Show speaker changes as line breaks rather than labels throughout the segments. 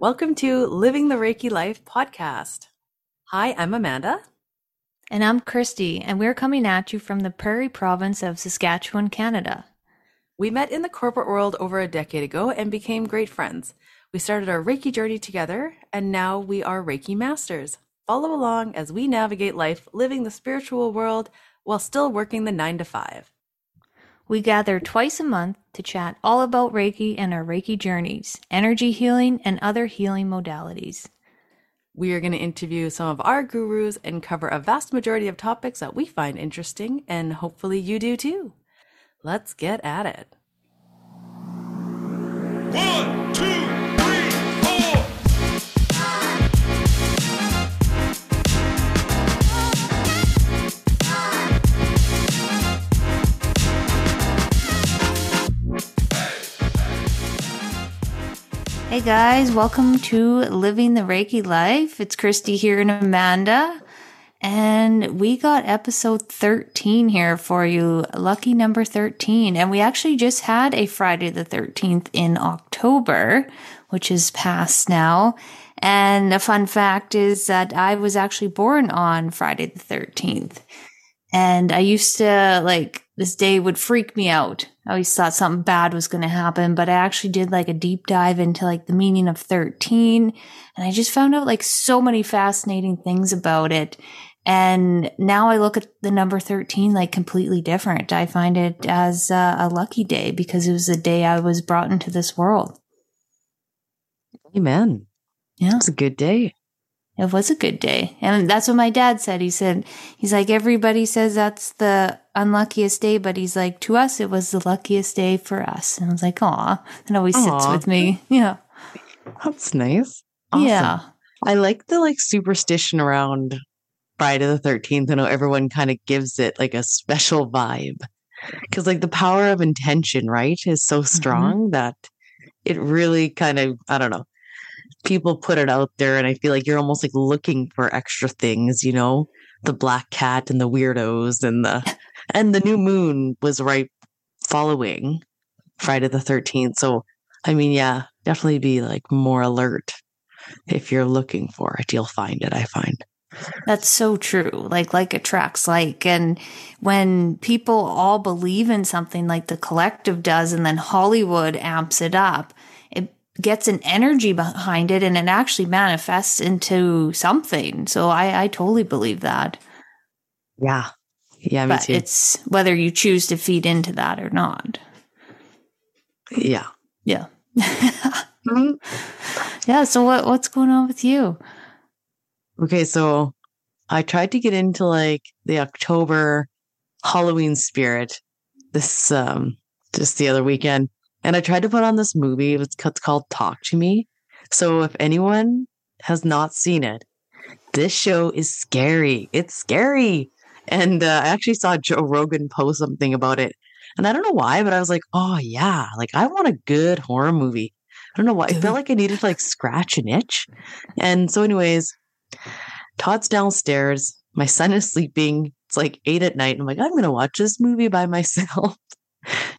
Welcome to Living the Reiki Life podcast. Hi, I'm Amanda.
And I'm Kristi, and we're coming at you from the Prairie Province of Saskatchewan, Canada.
We met in the corporate world over a decade ago and became great friends. We started our Reiki journey together, and now we are Reiki masters. Follow along as we navigate life living the spiritual world while still working the nine to five.
We gather twice a month to chat all about Reiki and our Reiki journeys, energy healing, and other healing modalities.
We are going to interview some of our gurus and cover a vast majority of topics that we find interesting, and hopefully you do too. Let's get at it.
One, two,
Hey guys, welcome to Living the Reiki Life. It's Kristi here and Amanda. And we got episode 13 here for you, lucky number 13. And we actually just had a Friday the 13th in October, which is past now. And a fun fact is that I was actually born on Friday the 13th. And I used to like this day would freak me out. I always thought something bad was going to happen, but I actually did like a deep dive into like the meaning of 13 and I just found out like so many fascinating things about it. And now I look at the number 13 like completely different. I find it as a, a lucky day because it was the day I was brought into this world.
Amen.
Yeah.
It's a good day.
It was a good day. And that's what my dad said. He said, he's like, everybody says that's the unluckiest day, but he's like, to us, it was the luckiest day for us. And I was like, aw, it always sits with me. Yeah.
That's nice. Awesome.
Yeah.
I like the like superstition around Friday the 13th. I know everyone kind of gives it like a special vibe because like the power of intention, right, is so mm-hmm. strong that it really kind of, I don't know, people put it out there and I feel like you're almost like looking for extra things, you know, the black cat and the weirdos and the, and the new moon was right following Friday the 13th. So, I mean, yeah, definitely be like more alert if you're looking for it, you'll find it, I find.
That's so true. Like, like attracts like. And when people all believe in something like the collective does, and then Hollywood amps it up, it gets an energy behind it and it actually manifests into something. So I, I totally believe that.
Yeah. Yeah, me
but
too.
it's whether you choose to feed into that or not.
yeah.
Yeah. yeah. So what what's going on with you?
Okay, so I tried to get into like the October Halloween spirit this um just the other weekend. And I tried to put on this movie. It's it's called Talk to Me. So if anyone has not seen it, this show is scary. It's scary. And uh, I actually saw Joe Rogan post something about it. And I don't know why, but I was like, oh yeah, like I want a good horror movie. I don't know why. I felt like I needed to like scratch an itch. And so, anyways, Todd's downstairs. My son is sleeping. It's like eight at night. And I'm like, I'm going to watch this movie by myself.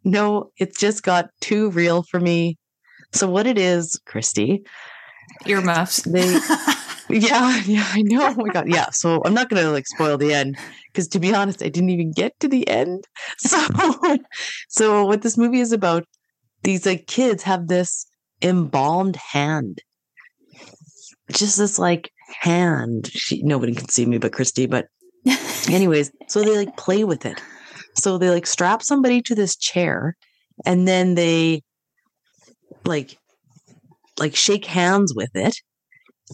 no, it's just got too real for me. So, what it is, Kristi,
Earmuffs.
they, yeah, yeah, I know. Oh my God. Yeah. So, I'm not going to like spoil the end because to be honest, I didn't even get to the end. So, so what this movie is about, these like kids have this embalmed hand. Just this like hand. She, nobody can see me but Kristi, but anyways, so they like play with it. So they like strap somebody to this chair and then they like like shake hands with it,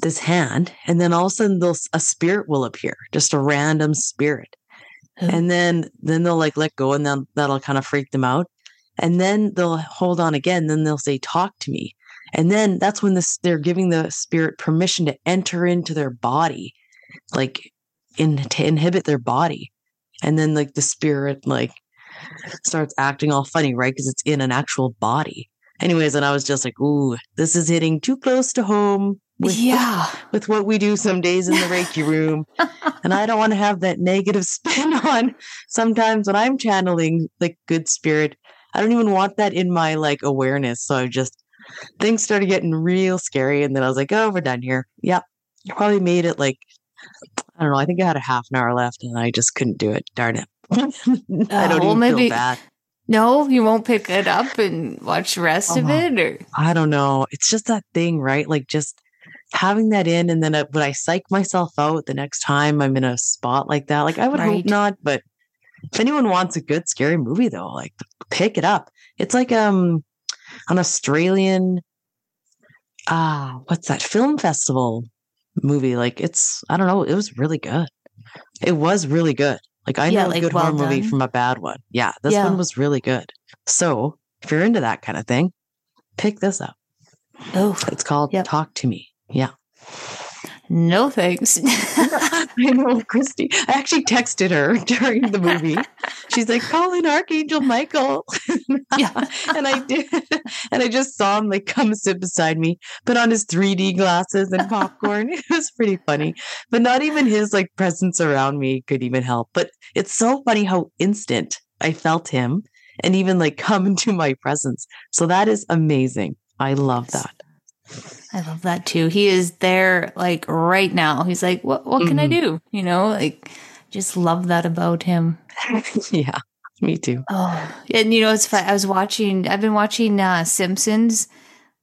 this hand, and then all of a sudden they'll a spirit will appear, just a random spirit.
Oh.
And then then they'll like let go and then that'll kind of freak them out. And then they'll hold on again, then they'll say, Talk to me. And then that's when this they're giving the spirit permission to enter into their body, like in to inhibit their body. And then like the spirit like starts acting all funny, right? Because it's in an actual body. Anyways, and I was just like, ooh, this is hitting too close to home with
yeah.
with what we do some days in the Reiki room. and I don't want to have that negative spin on sometimes when I'm channeling like good spirit. I don't even want that in my like awareness. So I just things started getting real scary. And then I was like, oh, we're done here. Yep. Probably made it like, I don't know. I think I had a half an hour left and I just couldn't do it. Darn it. I don't
well,
even
maybe-
feel bad.
No, you won't pick it up and watch the rest of
Uh-huh.
it, or
I don't know. It's just that thing, right? Like just having that in, and then I, would I psych myself out the next time I'm in a spot like that? Like I would
Right.
hope not, but if anyone wants a good scary movie, though, like pick it up. It's like um an Australian ah what's that film festival movie? Like it's I don't know. It was really good. It was really good. Like I
Yeah,
know
like,
a good
well
horror movie from a bad one. Yeah, this
Yeah.
one was really good. So if you're into that kind of thing, pick this up.
oh,
It's called
Yep.
Talk to Me. Yeah.
no thanks.
I know, Kristi. I actually texted her during the movie. She's like, call in Archangel Michael.
Yeah.
and I did. And I just saw him like come sit beside me, put on his 3D glasses and popcorn. It was pretty funny. But not even his like presence around me could even help. But it's so funny how instant I felt him and even like come into my presence. So that is amazing. I love that.
I love that too. He is there like right now. He's like, what what can I
Mhm.
do? You know, like just love that about him.
yeah, me too.
Oh, and you know, it's fun. I was watching, I've been watching uh, Simpsons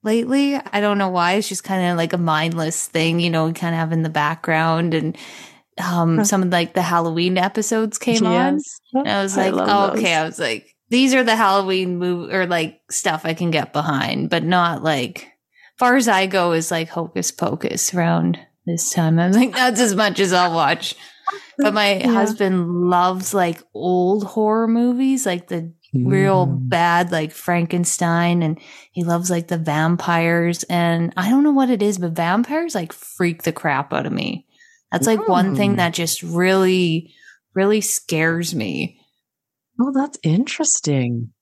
lately. I don't know why. It's just kind of like a mindless thing, you know, kind of have in the background. And um,
Huh.
some of like the Halloween episodes came on. And I was like,
love
oh, okay. I was like, these are the Halloween move or like stuff I can get behind, but not like, far as I go is like hocus pocus around this time. I was like, that's as much as I'll watch. But my
Yeah.
husband loves like old horror movies, like the real
Mm.
bad, like Frankenstein, and he loves like the vampires. And I don't know what it is, but vampires like freak the crap out of me. That's like one thing
Mm.
that just really, really scares me.
Oh, that's interesting.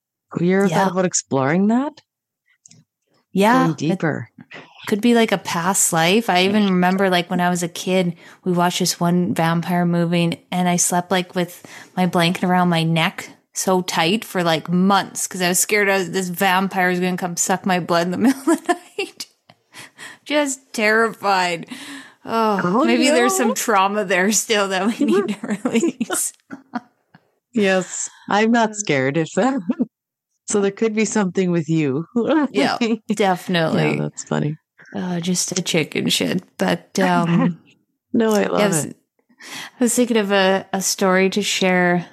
You ever
Yeah.
thought about exploring that?
Yeah,
Going deeper.
could be like a past life. I even remember like when I was a kid, we watched this one vampire movie and I slept like with my blanket around my neck so tight for like months because I was scared I was, this vampire was going to come suck my blood in the middle of the night. Just terrified. Oh,
Oh,
maybe there's some trauma there still that we need to release.
Yes. I'm not mm. scared if that. so there could be something with you.
Yeah,
yeah,
Definitely.
that's funny.
Uh, just a chicken shit. But, um,
No, I love
Yeah, I was,
it.
I was thinking of a, a story to share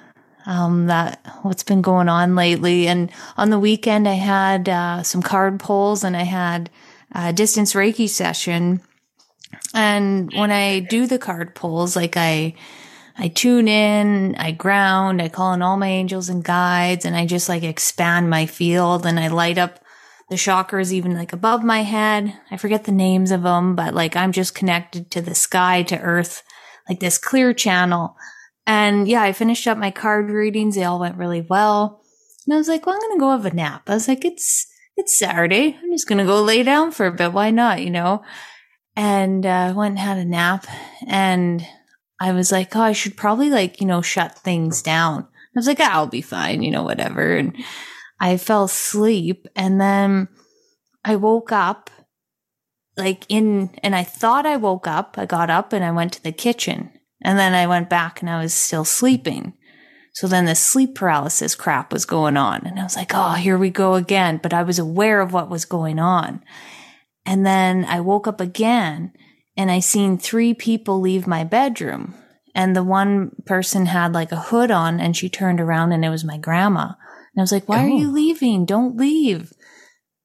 um, that what's been going on lately. And on the weekend, I had uh, some card pulls and I had a distance Reiki session. And when I do the card pulls, like I, I tune in, I ground, I call in all my angels and guides, and I just like expand my field and I light up the chakras even like above my head. I forget the names of them, but like I'm just connected to the sky, to earth, like this clear channel. And yeah, I finished up my card readings. They all went really well. And I was like, well, I'm going to go have a nap. I was like, it's, it's Saturday. I'm just going to go lay down for a bit. Why not? You know? And, uh, I went and had a nap and I was like, oh, I should probably like, you know, shut things down. I was like, ah, I'll be fine, you know, whatever. And I fell asleep and then I woke up like in, and I thought I woke up. I got up and I went to the kitchen and then I went back and I was still sleeping. So then the sleep paralysis crap was going on. And I was like, oh, here we go again. But I was aware of what was going on. And then I woke up again and I seen three people leave my bedroom. And the one person had like a hood on and she turned around and it was my grandma. And I was like, why are
Oh.
you leaving? Don't leave.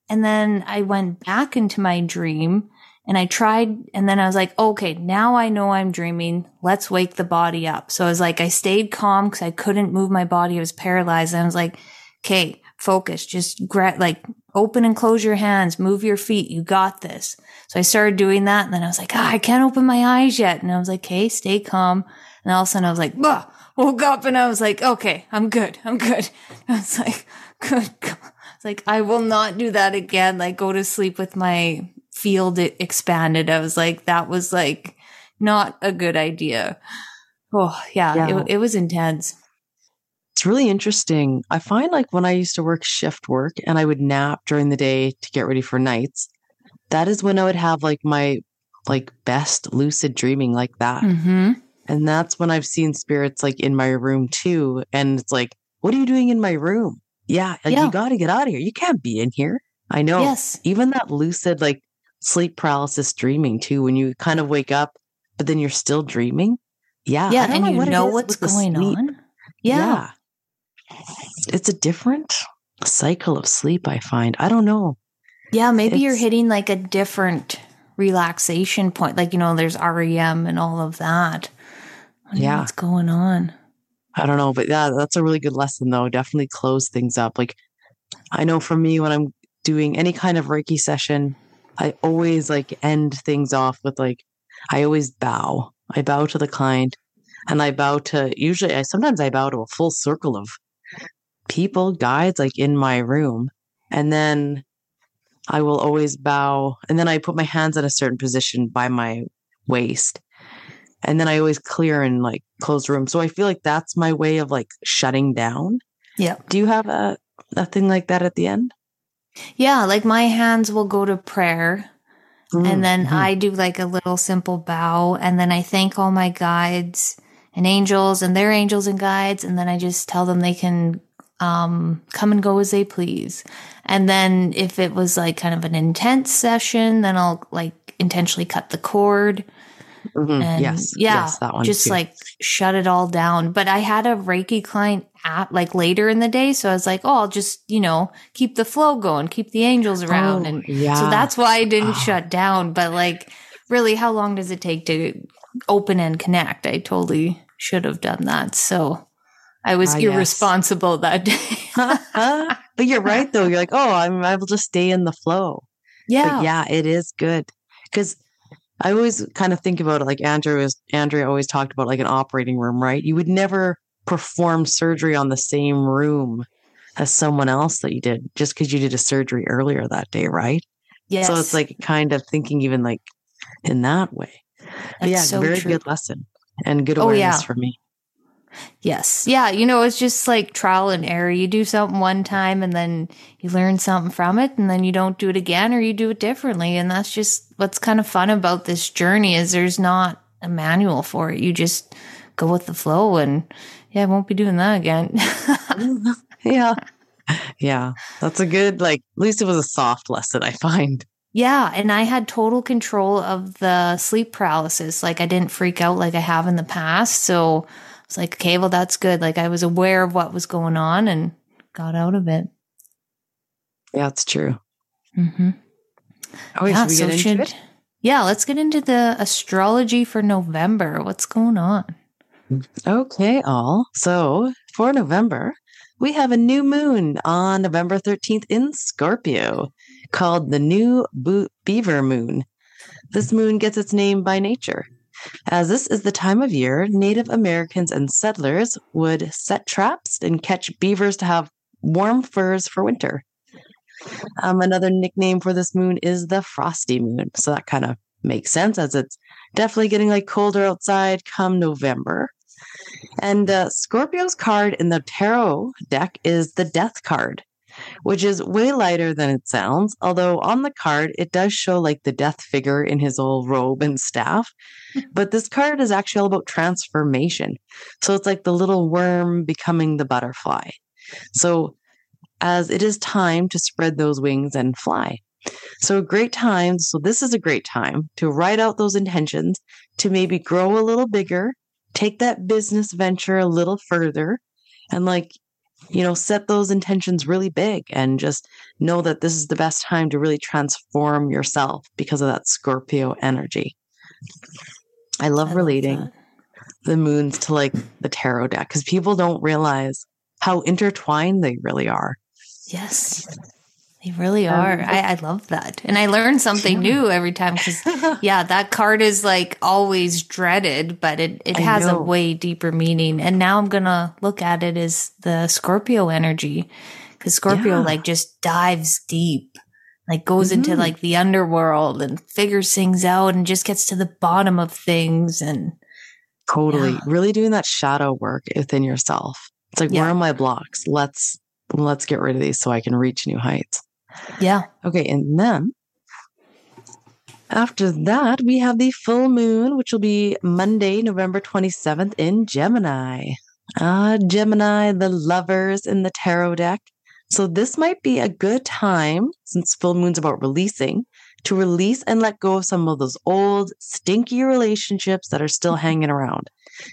And then I went back into my dream and I tried, and then I was like, okay, now I know I'm dreaming. Let's wake the body up. So I was like, I stayed calm because I couldn't move my body. I was paralyzed. And I was like, okay, focus, just gra- like open and close your hands, move your feet. You got this. So I started doing that. And then I was like, ah, I can't open my eyes yet. And I was like, okay, stay calm. And all of a sudden I was like, bah, woke up and I was like, okay, I'm good. I'm good. I was like, good. It's like, I will not do that again. Like go to sleep with my field expanded. I was like, that was like not a good idea. Oh yeah,
Yeah.
It, it was intense.
It's really interesting. I find like when I used to work shift work and I would nap during the day to get ready for nights, that is when I would have like my like best lucid dreaming like that.
Mm-hmm.
And that's when I've seen spirits like in my room too. And it's like, what are you doing in my room? Yeah, like
Yeah.
you got to get out of here. You can't be in here. I know.
Yes.
Even that lucid, like sleep paralysis dreaming too, when you kind of wake up, but then you're still dreaming. Yeah.
Yeah, and you
what
know what's going
sleep.
on. Yeah.
It's a different cycle of sleep, I find. I don't know.
Yeah, maybe you're hitting like a different relaxation point. Like, you know, there's REM and all of that.
Yeah.
What's going on?
I don't know, but yeah, that's a really good lesson though. Definitely close things up. Like I know for me when I'm doing any kind of Reiki session, I always like end things off with like I always bow. I bow to the client and I bow to usually I sometimes I bow to a full circle of people, guides like in my room. And then I will always bow and then I put my hands in a certain position by my waist. And then I always clear and like close the room. So I feel like that's my way of like shutting down.
Yeah.
Do you have a, a thing like that at the end?
Yeah, like my hands will go to prayer and then
Mhm.
I do like a little simple bow and then I thank all my guides and angels and their angels and guides and then I just tell them they can um come and go as they please. And then if it was like kind of an intense session, then I'll like intentionally cut the cord
Mhm.
and
yes,
yeah,
yes, that one.
just
too.
like shut it all down. But I had a Reiki client at like later in the day, so I was like, oh, I'll just you know keep the flow going, keep the angels around,
Oh,
and
yeah.
so that's why I didn't
Oh.
shut down. But like, really, how long does it take to open and connect? I totally should have done that. So I was
Ah, yes.
irresponsible that day.
but you're right though. You're like, oh, I'm I will just stay in the flow.
yeah,
But yeah, it is good because I always kind of think about it like Andrew is Andrea always talked about like an operating room, right? You would never perform surgery on the same room as someone else that you did just because you did a surgery earlier that day, right?
yes.
So it's like kind of thinking even like in that way. Yeah,
so
very
true.
good lesson and good
Oh,
awareness
yeah.
for me.
Yes. Yeah. You know, it's just like trial and error. You do something one time and then you learn something from it and then you don't do it again or you do it differently. And that's just what's kind of fun about this journey is there's not a manual for it. You just go with the flow and yeah, I won't be doing that again.
Yeah. Yeah. That's a good, like, at least it was a soft lesson, I find.
yeah. And I had total control of the sleep paralysis. Like I didn't freak out like I have in the past. So I was like, okay, well, that's good. Like I was aware of what was going on and got out of it.
Yeah, it's true.
Mm-hmm.
Oh, should we get into it?
Yeah, let's get into the astrology for November. What's going on?
Okay, all. So for November, we have a new moon on November 13th in Scorpio called the new Bo- beaver moon. This moon gets its name by nature. As this is the time of year, Native Americans and settlers would set traps and catch beavers to have warm furs for winter. Um, another nickname for this moon is the frosty moon. So that kind of makes sense as it's definitely getting like colder outside come November. And uh, Scorpio's card in the tarot deck is the death card, which is way lighter than it sounds. Although on the card, it does show like the death figure in his old robe and staff. But this card is actually all about transformation. So it's like the little worm becoming the butterfly. So as it is time to spread those wings and fly. So, a great time. So, this is a great time to write out those intentions to maybe grow a little bigger, take that business venture a little further, and like, you know, set those intentions really big and just know that this is the best time to really transform yourself because of that Scorpio energy. I love
I
relating
that.
the moons to like the tarot deck because people don't realize how intertwined they really are.
Yes, they really
Um,
are. I, I love that. And I learn something
Yeah.
new every time because, yeah, that card is like always dreaded, but it, it
I
has a way deeper meaning. And now I'm going to look at it as the Scorpio energy because Scorpio
Yeah.
like just dives deep. Like goes into
Mhm.
like the underworld and figures things out and just gets to the bottom of things and
Totally.
Yeah.
Really doing that shadow work within yourself. It's like,
Yeah.
where are my blocks? Let's let's get rid of these so I can reach new heights.
Yeah.
Okay, and then after that, we have the full moon, which will be Monday, November 27th in Gemini. Ah, Gemini, the lovers in the tarot deck. So this might be a good time, since full moon's about releasing, to release and let go of some of those old, stinky relationships that are still hanging around.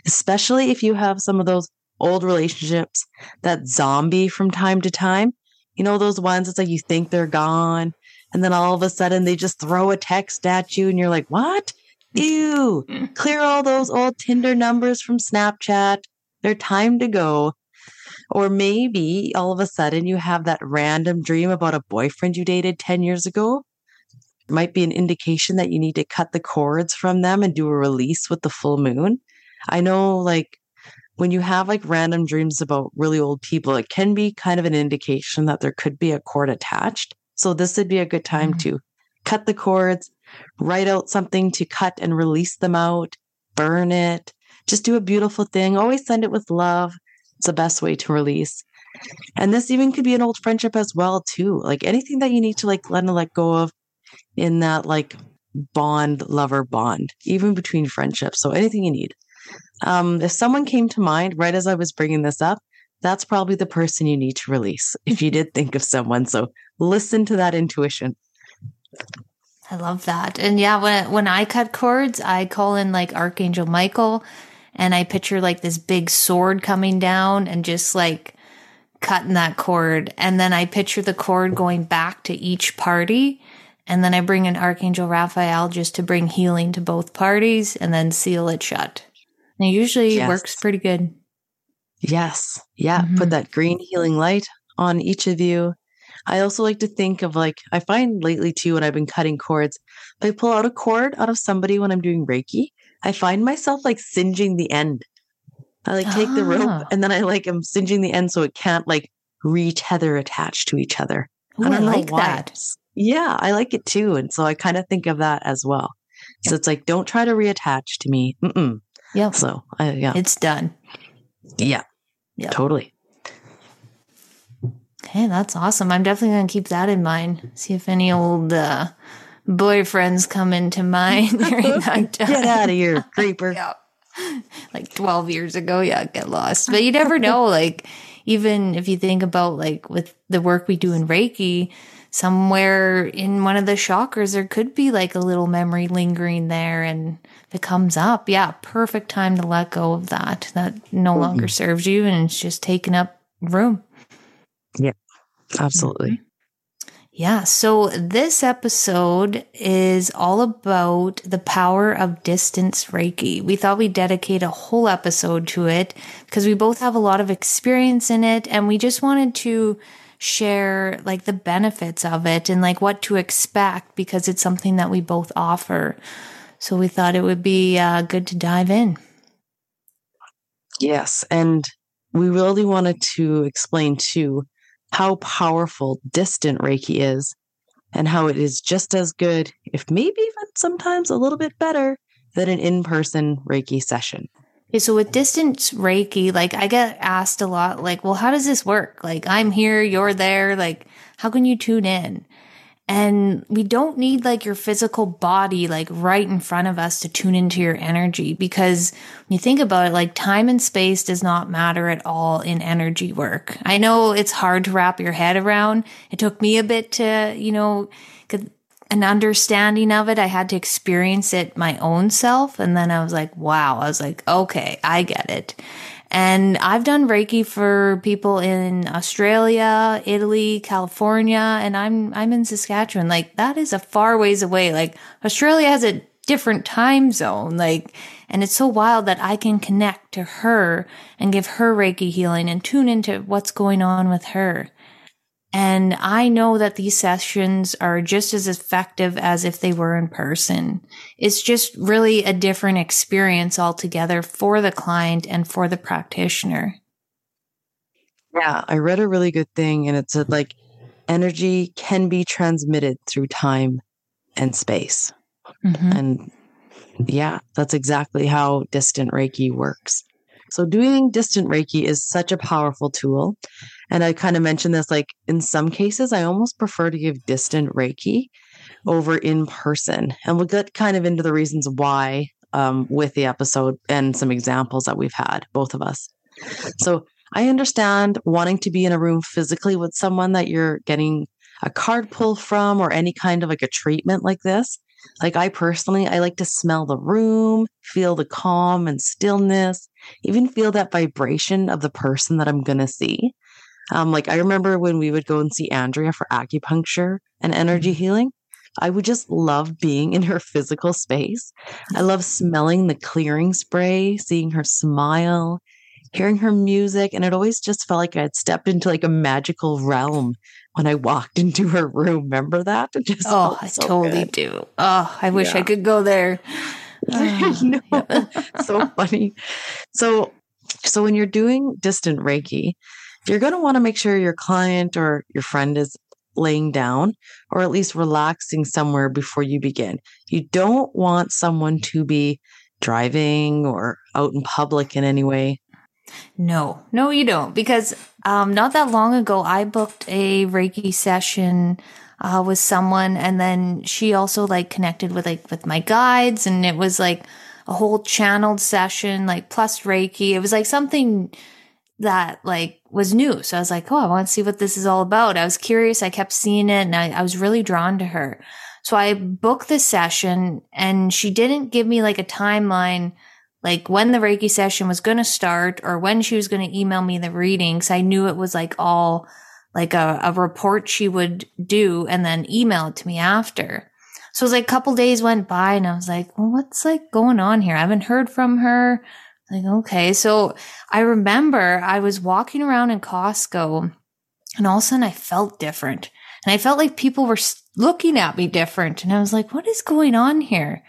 Especially if you have some of those old relationships that zombie from time to time. You know, those ones, it's like you think they're gone, and then all of a sudden they just throw a text at you, and you're like, what? Ew, mm. clear all those old Tinder numbers from Snapchat. They're time to go. Or maybe all of a sudden you have that random dream about a boyfriend you dated 10 years ago. It Might be an indication that you need to cut the cords from them and do a release with the full moon. I know, like, when you have like random dreams about really old people, it can be kind of an indication that there could be a cord attached. So, this would be a good time
Mhm.
to cut the cords, write out something to cut and release them out, burn it, just do a beautiful thing. Always send it with love. It's the best way to release. And this even could be an old friendship as well, too. Like anything that you need to like let and let go of in that like bond, lover bond, even between friendships. So anything you need. Um, if someone came to mind right as I was bringing this up, that's probably the person you need to release if you did think of someone. So listen to that intuition.
I love that. And yeah, when when I cut cords, I call in like Archangel Michael and I picture like this big sword coming down and just like cutting that cord. And then I picture the cord going back to each party. And then I bring in Archangel Raphael just to bring healing to both parties and then seal it shut. And it usually
Yes.
works pretty good.
Yes. Yeah.
Mhm.
Put that green healing light on each of you. I also like to think of like, I find lately too, when I've been cutting cords, if I pull out a cord out of somebody when I'm doing Reiki, I find myself like singeing the end. I like take the
Ah.
rope and then I like I'm singeing the end so it can't like retether attached to each other.
Ooh, I,
don't know
like
why.
that.
Yeah, I like it too. And so I kind of think of that as well. So it's like, don't try to reattach to me. Mm-mm.
Yep.
So, I yeah,
It's done.
yeah,
Yeah.
totally.
Okay, that's awesome. I'm definitely going to keep that in mind. See if any old uh, boyfriends come into mind during that time.
Get out of here, creeper.
Yeah. Like 12 years ago, yeah, get lost. But you never know. Like, even if you think about like with the work we do in Reiki, somewhere in one of the chakras, there could be like a little memory lingering there. And it comes up, yeah, perfect time to let go of that. That no mm-hmm. longer serves you and it's just taking up room.
Yeah, absolutely. Mm-hmm.
Yeah, so this episode is all about the power of distance Reiki. We thought we'd dedicate a whole episode to it because we both have a lot of experience in it and we just wanted to share like the benefits of it and like what to expect because it's something that we both offer. So we thought it would be uh, good to dive in.
Yes. And we really wanted to explain too how powerful distant Reiki is and how it is just as good, if maybe even sometimes a little bit better, than an in person Reiki session.
Okay, so with distance Reiki, like I get asked a lot, like, well, how does this work? Like, I'm here, you're there. Like, how can you tune in? And we don't need like your physical body, like right in front of us to tune into your energy. Because when you think about it, like time and space does not matter at all in energy work. I know it's hard to wrap your head around. It took me a bit to, you know, get an understanding of it. I had to experience it my own self. And then I was like, wow, I was like, okay, I get it. And I've done Reiki for people in Australia, Italy, California, and I'm I'm in Saskatchewan. Like that is a far ways away. Like Australia has a different time zone. Like and it's so wild that I can connect to her and give her Reiki healing and tune into what's going on with her. And I know that these sessions are just as effective as if they were in person. It's just really a different experience altogether for the client and for the practitioner.
Yeah, I read a really good thing and it said like energy can be transmitted through time and space.
Mhm.
And yeah, that's exactly how distant Reiki works. So doing distant Reiki is such a powerful tool. And I kind of mentioned this like in some cases, I almost prefer to give distant Reiki over in person. And we'll get kind of into the reasons why um, with the episode and some examples that we've had, both of us. So I understand wanting to be in a room physically with someone that you're getting a card pull from or any kind of like a treatment like this. Like I personally, I like to smell the room, feel the calm and stillness, even feel that vibration of the person that I'm going to see. Um, like I remember when we would go and see Andrea for acupuncture and energy healing. I would just love being in her physical space. I love smelling the clearing spray, seeing her smile, hearing her music. And it always just felt like I had stepped into like a magical realm when I walked into her room. Remember that?
Oh, I
so
totally
good.
do. Oh, I wish I could go there.
So funny. So, so when you're doing distant Reiki, you're going to want to make sure your client or your friend is laying down or at least relaxing somewhere before you begin. You don't want someone to be driving or out in public in any way.
No, no, you don't. Because um, not that long ago, I booked a Reiki session uh, with someone, and then she also like connected with like with my guides, and it was like a whole channeled session, like plus Reiki. It was like something that like was new. So I was like, oh, I want to see what this is all about. I was curious. I kept seeing it, and I, I was really drawn to her. So I booked the session, and she didn't give me like a timeline like when the Reiki session was going to start or when she was going to email me the readings. I knew it was like all like a, a report she would do and then email it to me after. So it was like a couple days went by and I was like, well, what's like going on here? I haven't heard from her. Like, okay. So I remember I was walking around in Costco and all of a sudden I felt different. And I felt like people were looking at me different. And I was like, what is going on here?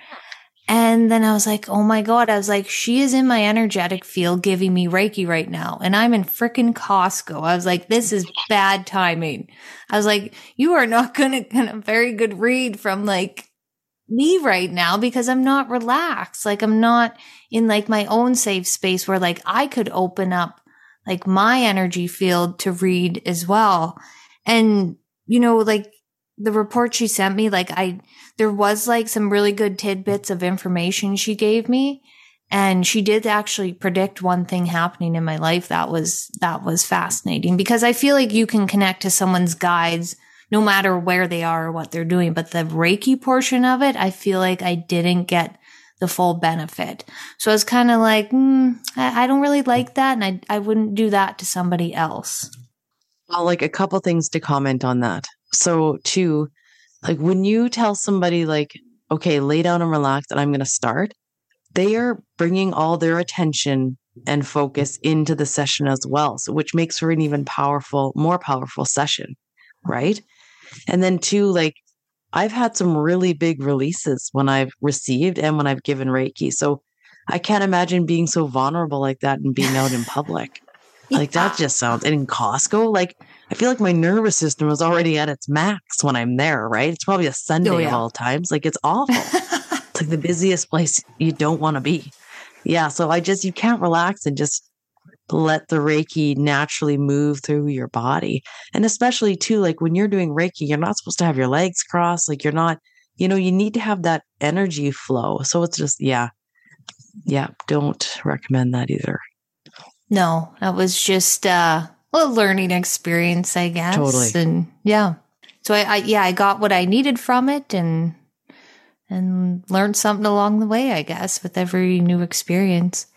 And then I was like, oh my God. I was like, she is in my energetic field giving me Reiki right now. And I'm in frickin' Costco. I was like, this is bad timing. I was like, you are not going to get a very good read from like me right now because I'm not relaxed. Like I'm not in like my own safe space where like I could open up like my energy field to read as well. And, you know, like the report she sent me, like I, there was like some really good tidbits of information she gave me. And she did actually predict one thing happening in my life that was, that was fascinating because I feel like you can connect to someone's guides no matter where they are or what they're doing. But the Reiki portion of it, I feel like I didn't get the full benefit. So I was kind of like, mm, I, I don't really like that. And I, I wouldn't do that to somebody else.
Well, like a couple things to comment on that. So, two, like when you tell somebody, like, okay, lay down and relax, and I'm going to start, they are bringing all their attention and focus into the session as well. So, which makes for an even powerful, more powerful session, right? And then, two, like, I've had some really big releases when I've received and when I've given Reiki. So, I can't imagine being so vulnerable like that and being out in public. Like that just sounds and in Costco, like I feel like my nervous system is already at its max when I'm there, right? It's probably a Sunday oh, of
yeah.
all times. Like it's awful. it's like the busiest place you don't want to be. Yeah. So I just you can't relax and just let the Reiki naturally move through your body. And especially too, like when you're doing Reiki, you're not supposed to have your legs crossed. Like you're not, you know, you need to have that energy flow. So it's just, yeah. Yeah. Don't recommend that either.
No, that was just uh, a learning experience, I guess.
Totally.
And yeah. So I, I yeah, I got what I needed from it and and learned something along the way, I guess, with every new experience.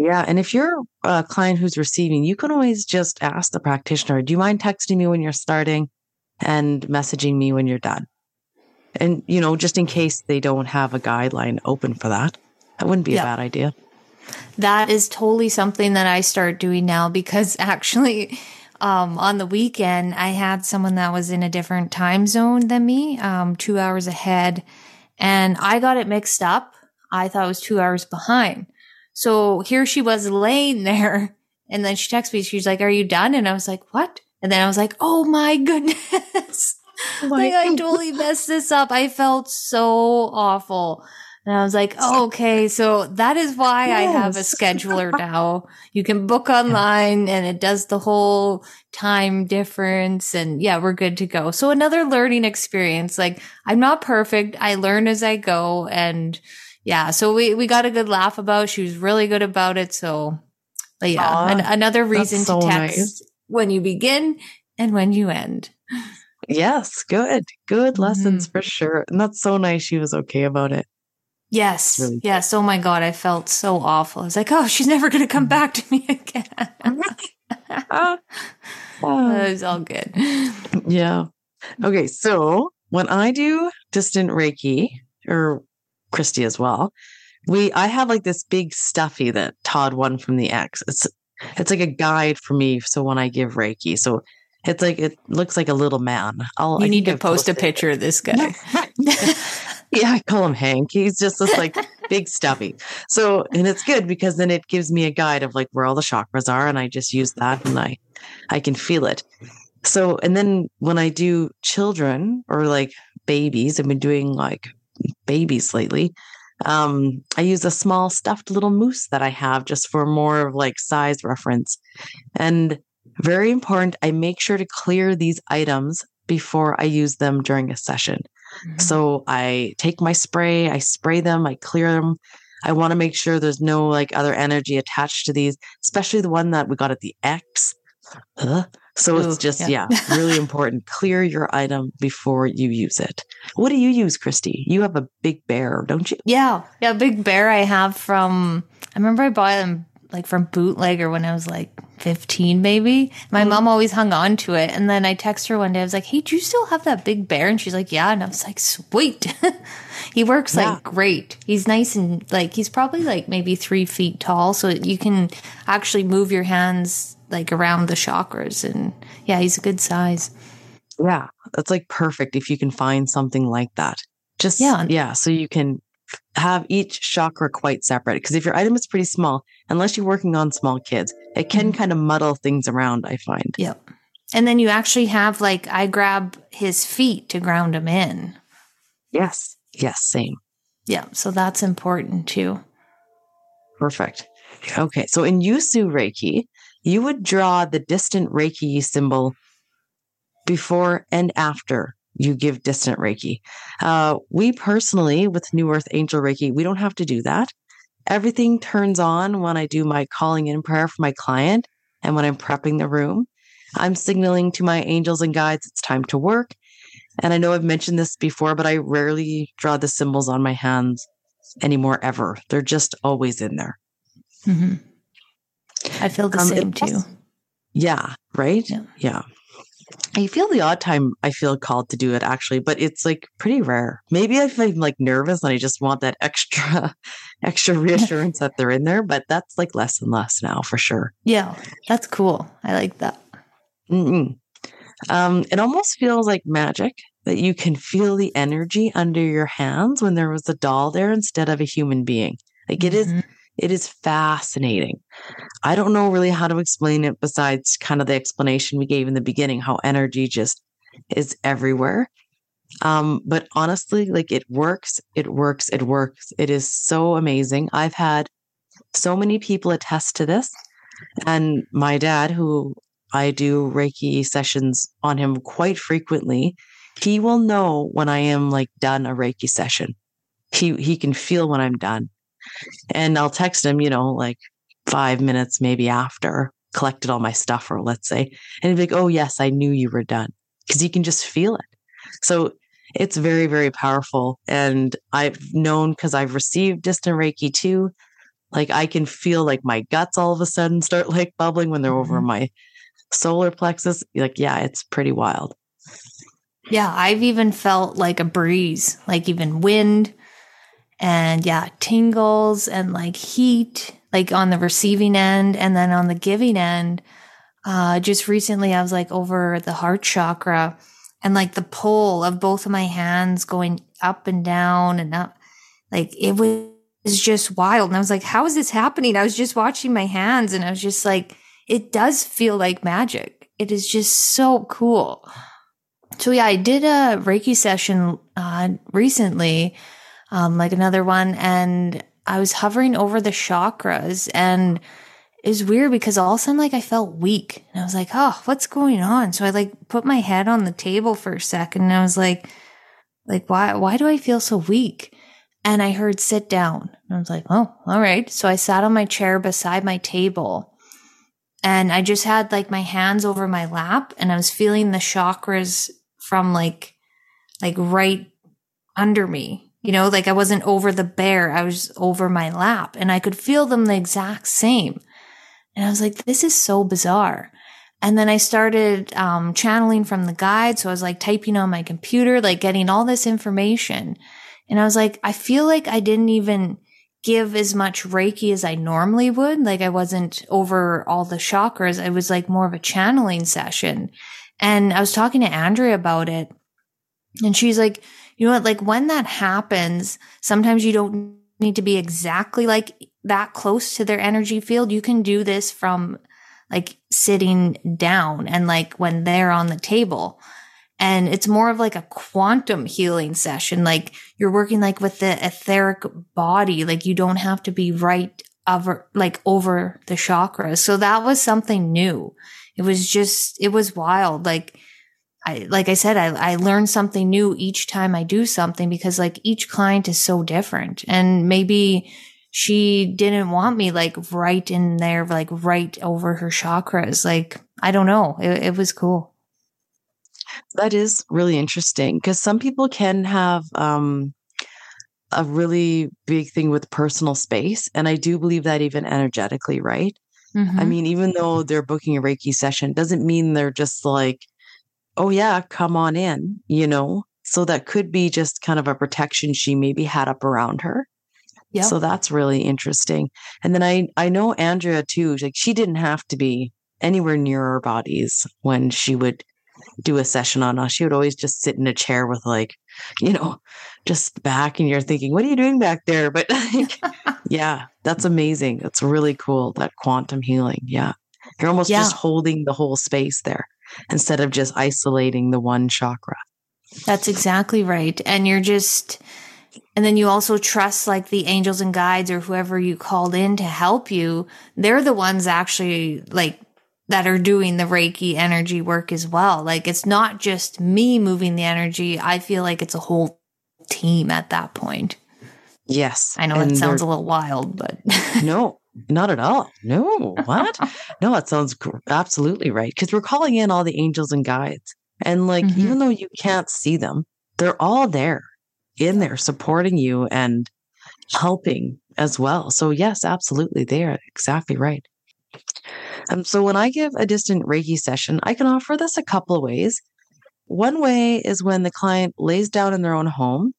Yeah. And if you're a client who's receiving, you can always just ask the practitioner, do you mind texting me when you're starting and messaging me when you're done? And, you know, just in case they don't have a guideline open for that, that wouldn't be a bad idea.
That is totally something that I start doing now because actually, um, on the weekend, I had someone that was in a different time zone than me, um, two hours ahead, and I got it mixed up. I thought it was two hours behind. So here she was laying there, and then she texts me. She's like, "Are you done?" And I was like, "What?" And then I was like, "Oh my goodness!" Oh like I totally messed this up. I felt so awful. And I was like, oh, okay. So that is why I have a scheduler now. You can book online and it does the whole time difference. And yeah, we're good to go. So another learning experience. Like I'm not perfect. I learn as I go. And yeah, so we, we got a good laugh about. She was really good about it. So but yeah,
Aw,
an- another reason
so
to text
nice.
when you begin and when you end.
Yes, good, good lessons
Mm-hmm.
for sure. And that's so nice. She was okay about it.
Yes.
Really
yes. Oh my God. I felt so awful. I was like, oh, she's never going to come back to me again.
Ah, ah.
it was all good.
Yeah. Okay. So when I do distant Reiki or Kristi as well, we I have like this big stuffy that Todd won from the X. It's it's like a guide for me. So when I give Reiki, so it's like it looks like a little man. I'll
You
I
need to
I've
post a picture of this guy.
yeah, I call him Hank. He's just this like big stuffy. So, and it's good because then it gives me a guide of like where all the chakras are, and I just use that and I, I can feel it. So, and then when I do children or like babies, I've been doing like babies lately. Um, I use a small stuffed little moose that I have just for more of like size reference. And very important, I make sure to clear these items before I use them during a session. So I take my spray, I spray them, I clear them. I want to make sure there's no like other energy attached to these, especially the one that we got at the X. Ugh. So
Ooh,
it's just,
yeah.
yeah, really important. Clear your item before you use it. What do you use, Kristi? You have a big bear, don't you?
Yeah. Yeah. Big bear I have from, I remember I bought them like from bootlegger when I was like 15, maybe. My mm-hmm. mom always hung on to it. And then I text her one day. I was like, Hey, do you still have that big bear? And she's like, Yeah. And I was like, Sweet. he works
Yeah.
like great. He's nice and like, he's probably like maybe three feet tall. So you can actually move your hands like around the chakras. And yeah, he's a good size.
Yeah, that's like perfect if you can find something like that. Just
Yeah.
yeah, so you can have each chakra quite separate. Because if your item is pretty small, unless you're working on small kids, it can mm-hmm. kind of muddle things around. I find.
Yep. And then you actually have like, I grab his feet to ground him in.
Yes, yes, same.
Yeah, so that's important too.
Perfect. Okay, so in Usui Reiki, you would draw the distant Reiki symbol before and after you give distant Reiki. Uh, we personally, with New Earth Angel Reiki, we don't have to do that. Everything turns on when I do my calling in prayer for my client and when I'm prepping the room. I'm signaling to my angels and guides it's time to work. And I know I've mentioned this before, but I rarely draw the symbols on my hands anymore ever. They're just always in there.
hmm I feel the
Um,
same too.
also- Yeah, right?
Yeah.
Yeah. I feel the odd time I feel called to do it actually, but it's like pretty rare. Maybe if I'm like nervous and I just want that extra extra reassurance that they're in there, but that's like less and less now for sure.
Yeah, that's cool. I like that.
Mm-mm. Um, it almost feels like magic that you can feel the energy under your hands when there was a doll there instead of a human being. Like it is
Mhm.
It is fascinating. I don't know really how to explain it besides kind of the explanation we gave in the beginning, how energy just is everywhere. Um, but honestly, like it works, it works, it works. It is so amazing. I've had so many people attest to this. And my dad, who I do Reiki sessions on him quite frequently, he will know when I am like done a Reiki session. He he can feel when I'm done. And I'll text him, you know, like five minutes maybe after collected all my stuff, or let's say, and he'd be like, Oh yes, I knew you were done. Because he can just feel it. So it's very, very powerful. And I've known because I've received distant Reiki too. Like I can feel like my guts all of a sudden start like bubbling when they're over
Mhm.
my solar plexus. Like, yeah, it's pretty wild.
Yeah, I've even felt like a breeze, like even wind and yeah, tingles and like heat, like on the receiving end and then on the giving end. Uh, just recently I was like over the heart chakra and like the pull of both of my hands going up and down and up. Like it was just wild. And I was like, how is this happening? I was just watching my hands and I was just like, it does feel like magic. It is just so cool. So yeah, I did a Reiki session uh, recently um, like another one, and I was hovering over the chakras and it was weird because all of a sudden like I felt weak and I was like, oh, what's going on? So I like put my head on the table for a second and I was like, like why why do I feel so weak? And I heard sit down. And I was like, oh, all right. So I sat on my chair beside my table and I just had like my hands over my lap and I was feeling the chakras from like like right under me you know, like I wasn't over the bear, I was over my lap and I could feel them the exact same. And I was like, this is so bizarre. And then I started um, channeling from the guide. So I was like typing on my computer, like getting all this information. And I was like, I feel like I didn't even give as much Reiki as I normally would. Like I wasn't over all the chakras. It was like more of a channeling session. And I was talking to Andrea about it. And she's like, you know what? Like when that happens, sometimes you don't need to be exactly like that close to their energy field. You can do this from like sitting down and like when they're on the table. And it's more of like a quantum healing session. Like you're working like with the etheric body. Like you don't have to be right over, like over the chakras. So that was something new. It was just, it was wild. Like, I, like I said, I, I learn something new each time I do something because like each client is so different. And maybe she didn't want me like right in there, like right over her chakras. Like, I don't know. It, it was cool.
That is really interesting because some people can have um, a really big thing with personal space. And I do believe that even energetically, right? Mm-hmm. I mean, even though they're booking a Reiki session, doesn't mean they're just like, oh yeah, come on in, you know? So that could be just kind of a protection she maybe had up around her. Yeah. So that's really interesting. And then I I know Andrea too, like she didn't have to be anywhere near our bodies when she would do a session on us. She would always just sit in a chair with like, you know, just back and you're thinking, what are you doing back there? But like, yeah, that's amazing. That's really cool. That quantum healing. Yeah. You're almost yeah. just holding the whole space there instead of just isolating the one chakra.
That's exactly right. And you're just, and then you also trust like the angels and guides or whoever you called in to help you. They're the ones actually like that are doing the Reiki energy work as well. Like it's not just me moving the energy. I feel like it's a whole team at that point.
Yes.
I know it sounds a little wild, but
no, not at all. No, what? no, it sounds absolutely right. Because we're calling in all the angels and guides. And like, mm-hmm. even though you can't see them, they're all there in there supporting you and helping as well. So, yes, absolutely. They are exactly right. Um, so, when I give a distant Reiki session, I can offer this a couple of ways. One way is when the client lays down in their own home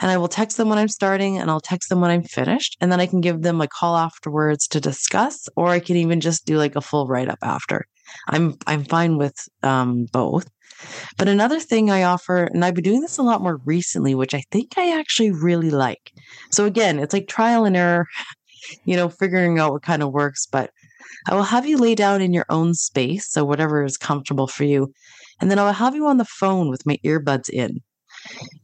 and I will text them when I'm starting and I'll text them when I'm finished. And then I can give them a call afterwards to discuss, or I can even just do like a full write up after. I'm I'm fine with um, both. But another thing I offer, and I've been doing this a lot more recently, which I think I actually really like. So again, it's like trial and error, you know, figuring out what kind of works. But I will have you lay down in your own space, so whatever is comfortable for you. And then I will have you on the phone with my earbuds in.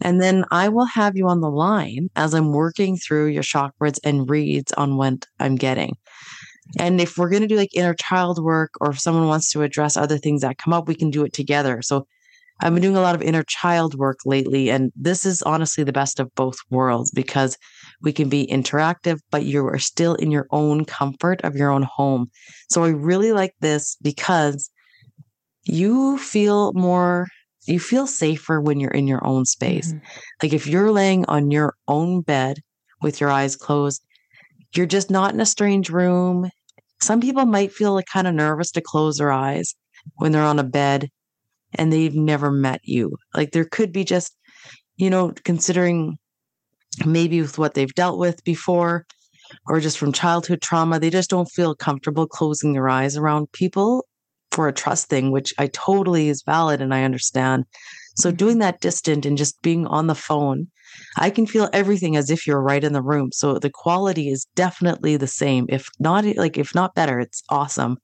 And then I will have you on the line as I'm working through your chakras and reads on what I'm getting. And if we're going to do like inner child work or if someone wants to address other things that come up, we can do it together. So I've been doing a lot of inner child work lately. And this is honestly the best of both worlds because we can be interactive, but you are still in your own comfort of your own home. So I really like this because you feel more you feel safer when you're in your own space. Mm-hmm. Like if you're laying on your own bed with your eyes closed, you're just not in a strange room. Some people might feel like kind of nervous to close their eyes when they're on a bed and they've never met you. Like there could be just, you know, considering maybe with what they've dealt with before or just from childhood trauma, they just don't feel comfortable closing their eyes around people for a trust thing, which I totally is valid and I understand. So mm-hmm. doing that distant and just being on the phone, I can feel everything as if you're right in the room. So the quality is definitely the same. If not like if not better, it's awesome.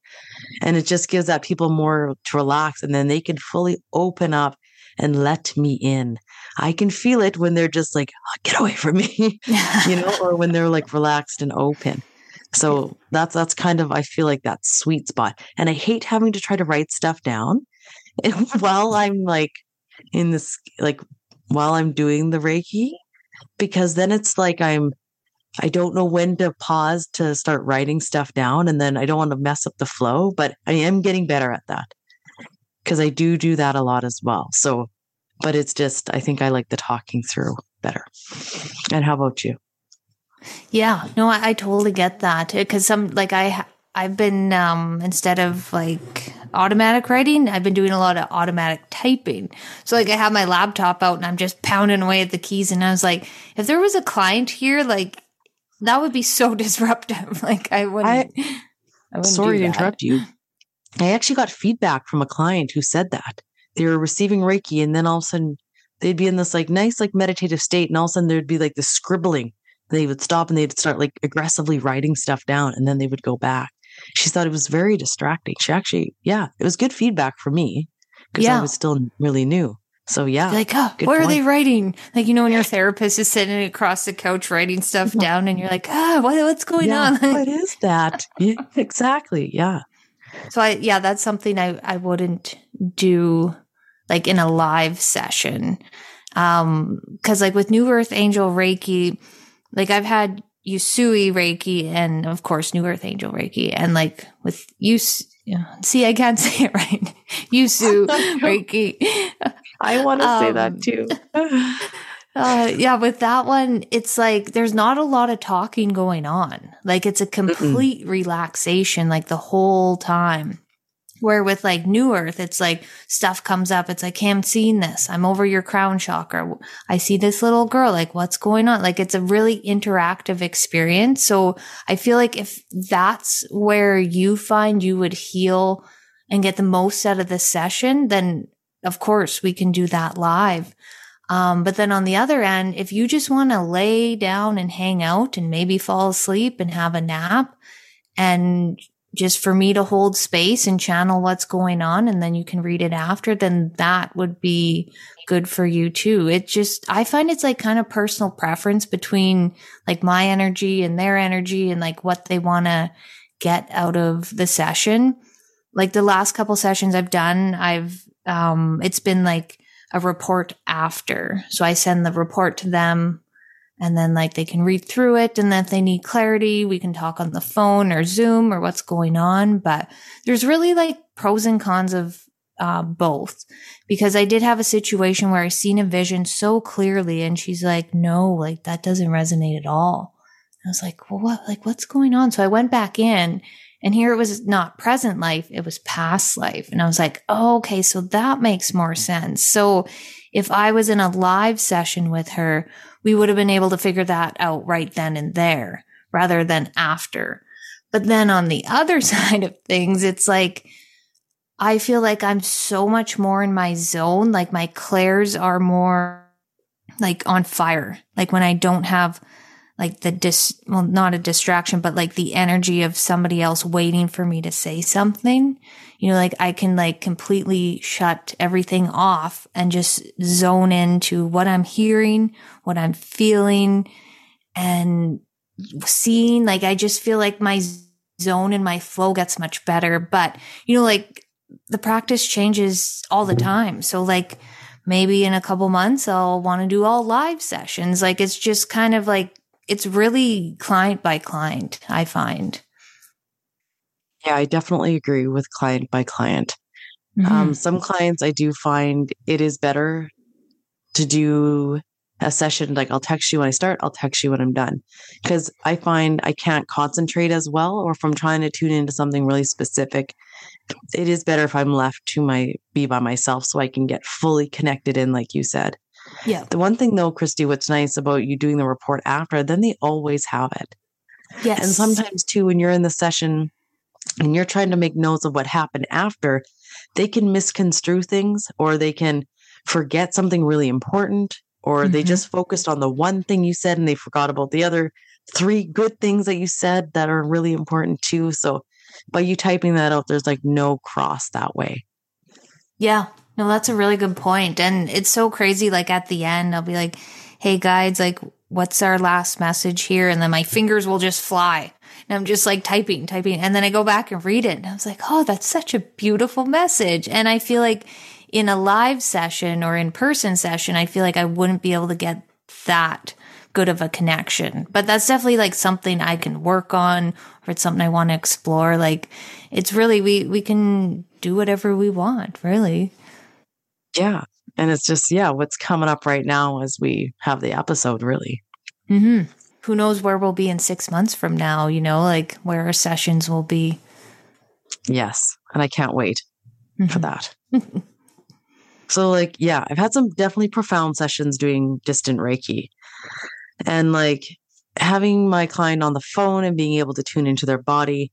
And it just gives that people more to relax and then they can fully open up and let me in. I can feel it when they're just like, "Oh, get away from me, you know, or when they're like relaxed and open. So that's that's kind of I feel like that sweet spot. And I hate having to try to write stuff down while I'm like in this like while I'm doing the Reiki because then it's like I'm I don't know when to pause to start writing stuff down and then I don't want to mess up the flow, but I am getting better at that. Cuz I do do that a lot as well. So but it's just I think I like the talking through better. And how about you?
Yeah, no, I, I totally get that because some like I I've been um instead of like automatic writing, I've been doing a lot of automatic typing. So like I have my laptop out and I'm just pounding away at the keys, and I was like, if there was a client here, like that would be so disruptive. like I wouldn't. I,
I wouldn't sorry to interrupt you. I actually got feedback from a client who said that they were receiving Reiki, and then all of a sudden they'd be in this like nice like meditative state, and all of a sudden there'd be like this scribbling they would stop and they'd start like aggressively writing stuff down and then they would go back. She thought it was very distracting. She actually, yeah, it was good feedback for me because yeah. I was still really new. So yeah,
like, oh, what point. are they writing? Like, you know, when your therapist is sitting across the couch writing stuff down, and you're like, ah, oh, what, what's going
yeah,
on?
what is that? Yeah, exactly. Yeah.
So I, yeah, that's something I, I wouldn't do like in a live session. Um, cause like with New Earth Angel Reiki, like I've had Usui Reiki and of course New Earth Angel Reiki and like with Us see I can't say it right. Usu Reiki.
I want to um, say that um, too.
uh, yeah, with that one, it's like there's not a lot of talking going on. Like it's a complete Mm-mm. relaxation, like the whole time. Where with like New Earth, it's like stuff comes up. It's like, hey, I'm seeing this. I'm over your crown chakra. I see this little girl. Like, what's going on? Like, it's a really interactive experience. So I feel like if that's where you find you would heal and get the most out of the session, then of course we can do that live. Um, but then on the other end, if you just want to lay down and hang out and maybe fall asleep and have a nap and just for me to hold space and channel what's going on and then you can read it after, then that would be good for you too. It just, I find it's like kind of personal preference between like my energy and their energy and like what they want to get out of the session. Like the last couple sessions I've done, I've, um, it's been like a report after. So I send the report to them and then like they can read through it and then if they need clarity we can talk on the phone or zoom or what's going on. But there's really like pros and cons of uh, both. Because i did have a situation where i seen a vision so clearly and she's like no like that doesn't resonate at all. I was like well what like what's going on? So i went back in and here it was not present life it was past life. And i was like oh, okay so that makes more sense. So if i was in a live session with her we would have been able to figure that out right then and there rather than after. But then on the other side of things, it's like, I feel like I'm so much more in my zone. Like my clairs are more like on fire. Like when I don't have like the dis, well, not a distraction, but like the energy of somebody else waiting for me to say something. You know, like I can like completely shut everything off and just zone into what I'm hearing, what I'm feeling and seeing. Like I just feel like my zone and my flow gets much better. But, you know, like the practice changes all the time. So like, maybe in a couple months I'll want to do all live sessions. Like it's just kind of like it's really client by client, I find.
Yeah, I definitely agree with client by client. Mm-hmm. Um, some clients I do find it is better to do a session like I'll text you when I start, I'll text you when I'm done. Because I find I can't concentrate as well, or if I'm trying to tune into something really specific, it is better if I'm left to my be by myself so I can get fully connected in, like you said.
Yeah.
The one thing though, Kristi, what's nice about you doing the report after, then they always have it.
Yes.
And sometimes too, when you're in the session and you're trying to make notes of what happened after, they can misconstrue things or they can forget something really important or mm-hmm. they just focused on the one thing you said and they forgot about the other three good things that you said that are really important too. So by you typing that out, there's like no cross that way.
Yeah. No, that's a really good point. And it's so crazy. Like at the end, I'll be like, hey, guys, like, what's our last message here? And then my fingers will just fly. And I'm just like typing, typing. And then I go back and read it. And I was like, oh, that's such a beautiful message. And I feel like in a live session or in person session, I feel like I wouldn't be able to get that good of a connection. But that's definitely like something I can work on or it's something I want to explore. Like it's really, we, we can do whatever we want, really.
Yeah. And it's just, yeah, what's coming up right now as we have the episode, really.
hmm Who knows where we'll be in six months from now, you know, like where our sessions will be.
Yes. And I can't wait for
Mhm.
that. so, like, yeah, I've had some definitely profound sessions doing distant Reiki. And like having my client on the phone and being able to tune into their body,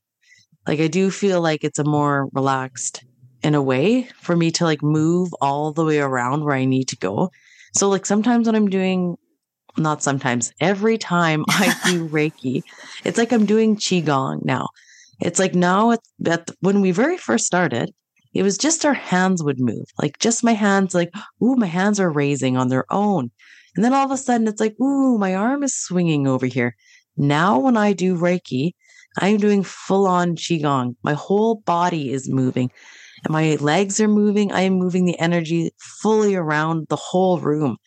like, I do feel like it's a more relaxed in a way for me to like move all the way around where I need to go. So, like, sometimes when I'm doing, not sometimes, every time I do Reiki, it's like I'm doing Qigong now. It's like now, it's, at, when we very first started, it was just our hands would move, like just my hands, like, ooh, my hands are raising on their own. And then all of a sudden it's like, ooh, my arm is swinging over here. Now, when I do Reiki, I'm doing full on Qigong. My whole body is moving and my legs are moving. I am moving the energy fully around the whole room.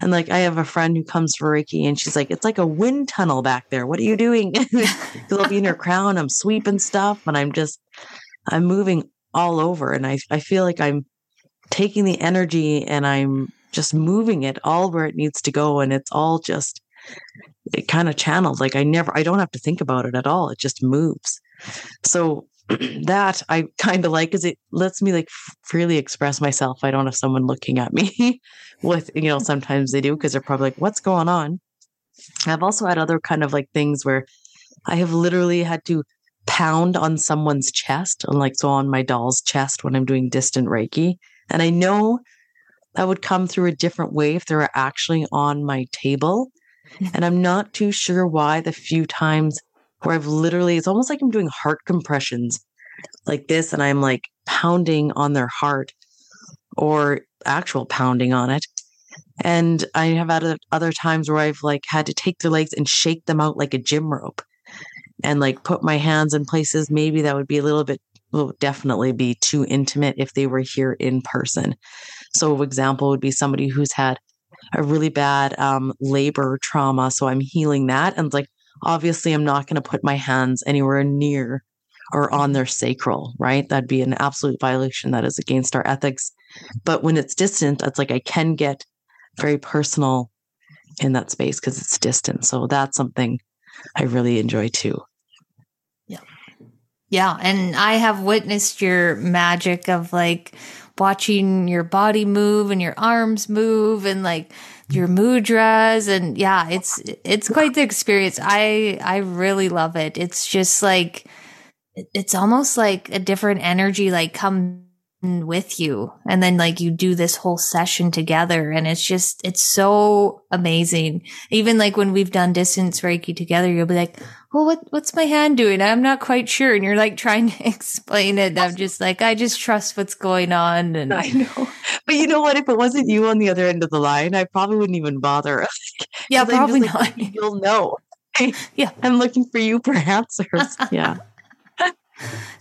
And like, I have a friend who comes for Reiki and she's like, it's like a wind tunnel back there. What are you doing? I'll be in her crown, I'm sweeping stuff and I'm just, I'm moving all over. And I, I feel like I'm taking the energy and I'm just moving it all where it needs to go. And it's all just, it kind of channeled. Like I never, I don't have to think about it at all. It just moves. So that I kind of like because it lets me like freely express myself. I don't have someone looking at me with, you know, sometimes they do because they're probably like, what's going on? I've also had other kind of like things where I have literally had to pound on someone's chest and like so on my doll's chest when I'm doing distant Reiki. And I know that would come through a different way if they were actually on my table. And I'm not too sure why the few times where I've literally, it's almost like I'm doing heart compressions like this and I'm like pounding on their heart or actual pounding on it. And I have had other times where I've like had to take their legs and shake them out like a gym rope and like put my hands in places maybe that would be a little bit will definitely be too intimate if they were here in person. So, example would be somebody who's had a really bad um, labor trauma. So I'm healing that, and like obviously, I'm not going to put my hands anywhere near or on their sacral. Right? That'd be an absolute violation. That is against our ethics. But when it's distant, it's like I can get very personal in that space because it's distant. So that's something I really enjoy too.
Yeah. Yeah. And I have witnessed your magic of like watching your body move and your arms move and like your mudras. And yeah, it's, it's quite the experience. I, I really love it. It's just like, it's almost like a different energy, like come with you. And then like you do this whole session together. And it's just, it's so amazing. Even like when we've done distance Reiki together, you'll be like, well, what, what's my hand doing? I'm not quite sure. And you're like trying to explain it. I'm just like, I just trust what's going on. And
I know. But you know what? If it wasn't you on the other end of the line, I probably wouldn't even bother.
yeah, probably
like,
not.
You'll know.
Yeah.
I'm looking for you for answers. Yeah.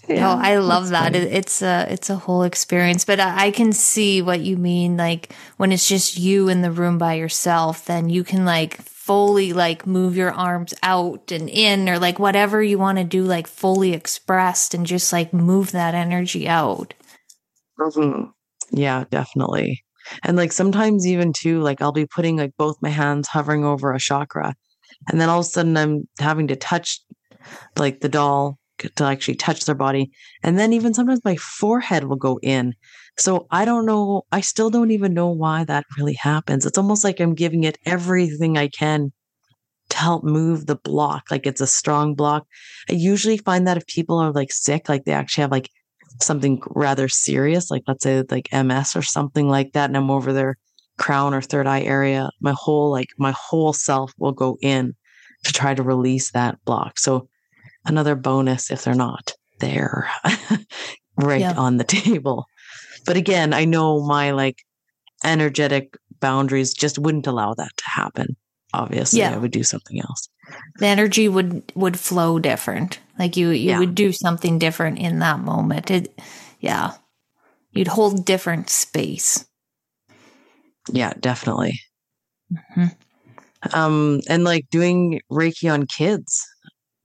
No, I love that.
funny.
It's a it's a whole experience, but I, I can see what you mean. Like when it's just you in the room by yourself, then you can like fully like move your arms out and in, or like whatever you want to do, like fully expressed, and just like move that energy out.
Mhm. Yeah, definitely. And like sometimes even too, like I'll be putting like both my hands hovering over a chakra, and then all of a sudden I'm having to touch like the doll to actually touch their body, and then even sometimes my forehead will go in. So I don't know. I still don't even know why that really happens. It's almost like I'm giving it everything I can to help move the block, like it's a strong block. I usually find that if people are like sick, like they actually have like something rather serious, like let's say like MS or something like that, and I'm over their crown or third eye area, my whole like my whole self will go in to try to release that block. So another bonus if they're not there right
Yeah.
on the table. But again, I know my like energetic boundaries just wouldn't allow that to happen. Obviously,
Yeah.
I would do something else.
The energy would would flow different. Like you you
Yeah.
would do something different in that moment. It yeah. You'd hold different space.
Yeah, definitely.
Mhm.
Um, and like doing Reiki on kids.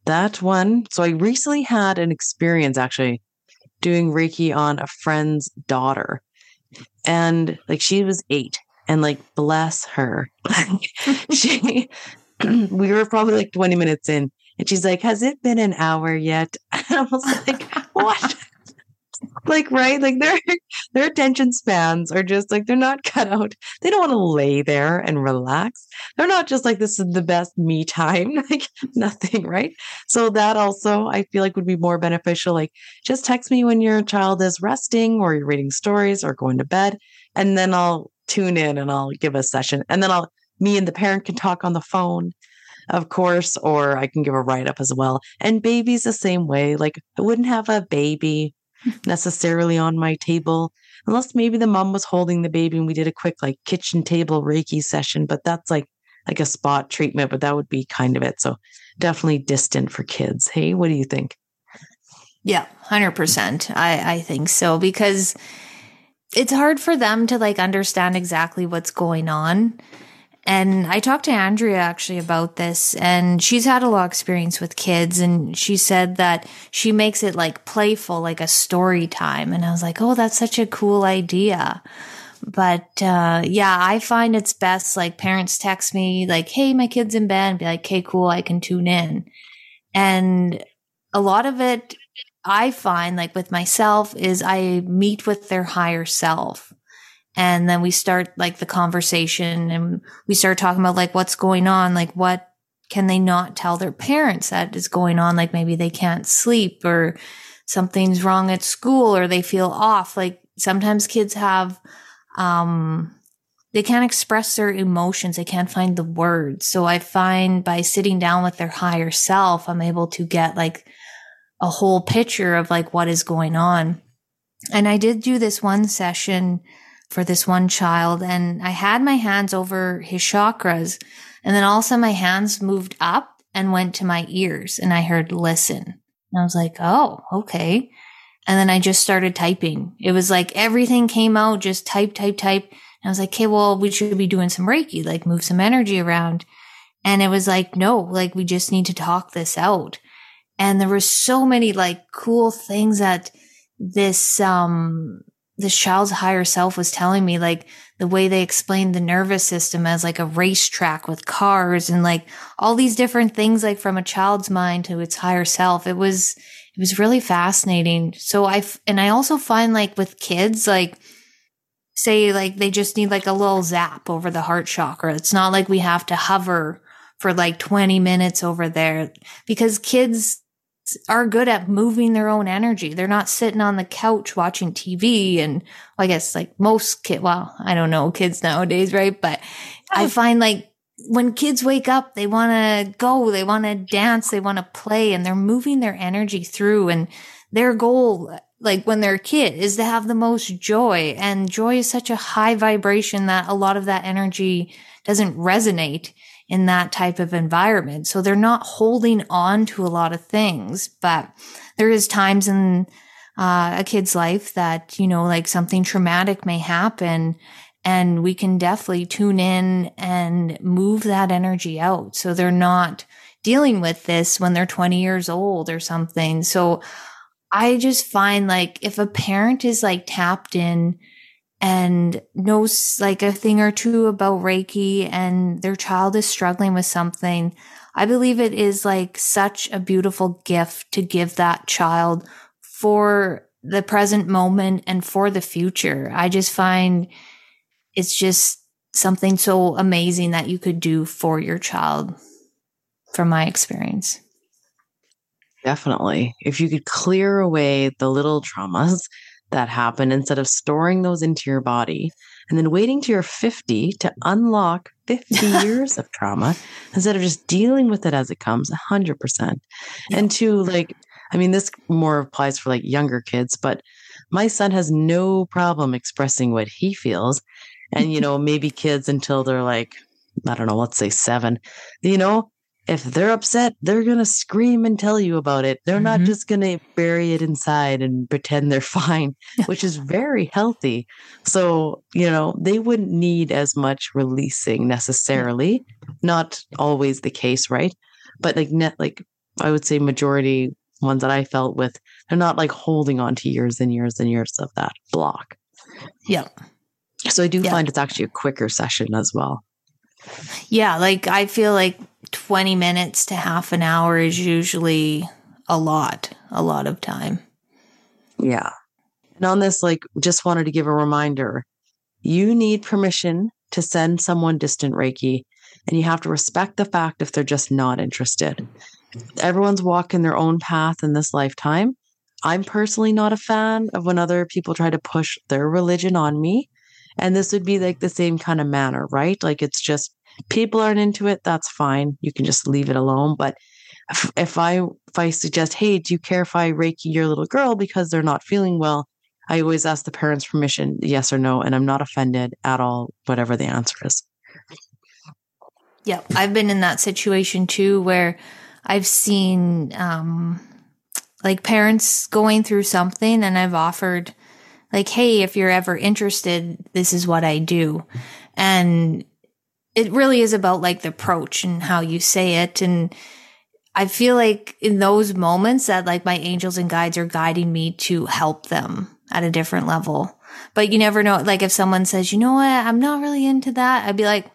That one. So I recently had an experience actually doing Reiki on a friend's daughter. And like she was eight. And like bless her. she we were probably like 20 minutes in. And she's like, Has it been an hour yet? And I was like, What? Like, right? Like their their attention spans are just like they're not cut out they don't want to lay there and relax. They're not just like, this is the best me time, like nothing, right? So that also I feel like would be more beneficial. Like just text me when your child is resting or you're reading stories or going to bed. And then I'll tune in and I'll give a session. And then I'll, me and the parent can talk on the phone, of course, or I can give a write up as well. And babies the same way. Like I wouldn't have a baby necessarily on my table unless maybe the mom was holding the baby and we did a quick like kitchen table reiki session but that's like like a spot treatment but that would be kind of it so definitely distant for kids hey what do you think
Yeah, hundred percent. I I think so because it's hard for them to like understand exactly what's going on. And I talked to Andrea actually about this, and she's had a lot of experience with kids, and she said that she makes it like playful, like a story time. And I was like, oh, that's such a cool idea. But uh, yeah, I find it's best like parents text me like, "Hey, my kid's in bed," and be like, "Okay, cool, I can tune in." And a lot of it I find like with myself is I meet with their higher self. And then we start like the conversation and we start talking about like what's going on, like what can they not tell their parents that is going on? Like maybe they can't sleep or something's wrong at school or they feel off. Like sometimes kids have, um, they can't express their emotions. They can't find the words. So I find by sitting down with their higher self, I'm able to get like a whole picture of like what is going on. And I did do this one session for this one child and I had my hands over his chakras and then all of a sudden my hands moved up and went to my ears and I heard listen. And I was like, oh, okay. And then I just started typing. It was like everything came out, just type, type, type. And I was like, okay, well, we should be doing some Reiki, like move some energy around. And it was like, no, like we just need to talk this out. And there were so many like cool things that this, um, this child's higher self was telling me, like the way they explained the nervous system as like a racetrack with cars and like all these different things, like from a child's mind to its higher self. It was, it was really fascinating. So I, and I also find like with kids, like, say like they just need like a little zap over the heart chakra. It's not like we have to hover for like 20 minutes over there because kids are good at moving their own energy. They're not sitting on the couch watching TV and well, I guess like most kid, well, I don't know kids nowadays, right? But I oh. find like when kids wake up, they want to go, they want to dance, they want to play and they're moving their energy through and their goal like when they're a kid is to have the most joy and joy is such a high vibration that a lot of that energy doesn't resonate in that type of environment. So they're not holding on to a lot of things, but there is times in uh, a kid's life that, you know, like something traumatic may happen and we can definitely tune in and move that energy out. So they're not dealing with this when they're 20 years old or something. So I just find like if a parent is like tapped in and knows like a thing or two about Reiki and their child is struggling with something, I believe it is like such a beautiful gift to give that child for the present moment and for the future. I just find it's just something so amazing that you could do for your child from my experience.
Definitely. If you could clear away the little traumas that happen instead of storing those into your body and then waiting to your 50 to unlock 50 years of trauma instead of just dealing with it as it comes 100%. And to like, I mean, this more applies for like younger kids, but my son has no problem expressing what he feels. And, you know, maybe kids until they're like, I don't know, let's say seven, you know, if they're upset, they're going to scream and tell you about it. They're not
Mhm.
just going to bury it inside and pretend they're fine, which is very healthy. So, you know, they wouldn't need as much releasing necessarily. Not always the case, right? But like net like I would say majority ones that I felt with, they're not like holding on to years and years and years of that block.
Yeah.
So I do
Yeah.
find it's actually a quicker session as well.
Yeah, like I feel like 20 minutes to half an hour is usually a lot, a lot of time.
Yeah. And on this, like, just wanted to give a reminder you need permission to send someone distant Reiki, and you have to respect the fact if they're just not interested. Everyone's walking their own path in this lifetime. I'm personally not a fan of when other people try to push their religion on me. And this would be like the same kind of manner, right? Like it's just people aren't into it, that's fine. You can just leave it alone. But if, if I if I suggest, hey, do you care if I reiki your little girl because they're not feeling well? I always ask the parents' permission, yes or no, and I'm not offended at all, whatever the answer is.
Yeah, I've been in that situation too where I've seen um like parents going through something and I've offered like hey, if you're ever interested, this is what I do. And it really is about like the approach and how you say it and I feel like in those moments that like my angels and guides are guiding me to help them at a different level. But you never know like if someone says, "You know what? I'm not really into that." I'd be like,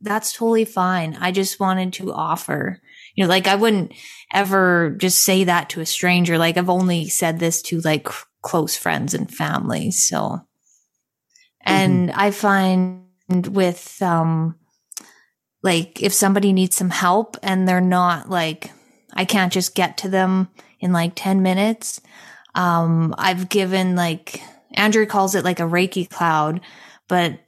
that's totally fine. I just wanted to offer. You know, like I wouldn't ever just say that to a stranger. Like I've only said this to like close friends and family. So, and I find with, um, like if somebody needs some help and they're not like, I can't just get to them in like 10 minutes. Um, I've given like, Andrea calls it like a Reiki cloud, but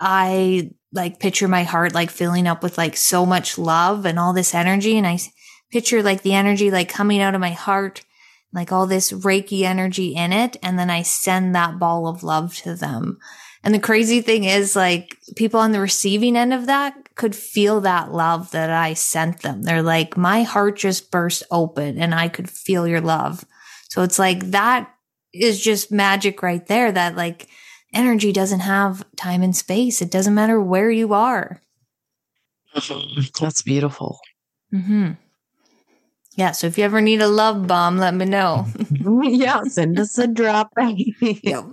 I like picture my heart like filling up with like so much love and all this energy. And I picture like the energy like coming out of my heart, like all this Reiki energy in it. And then I send that ball of love to them. And the crazy thing is like people on the receiving end of that could feel that love that I sent them. They're like, my heart just burst open and I could feel your love. So it's like that is just magic right there that like energy doesn't have time and space. It doesn't matter where you are.
That's beautiful.
hmm Yeah. So if you ever need a love bomb, let me know.
yeah, send us a drop.
Yep.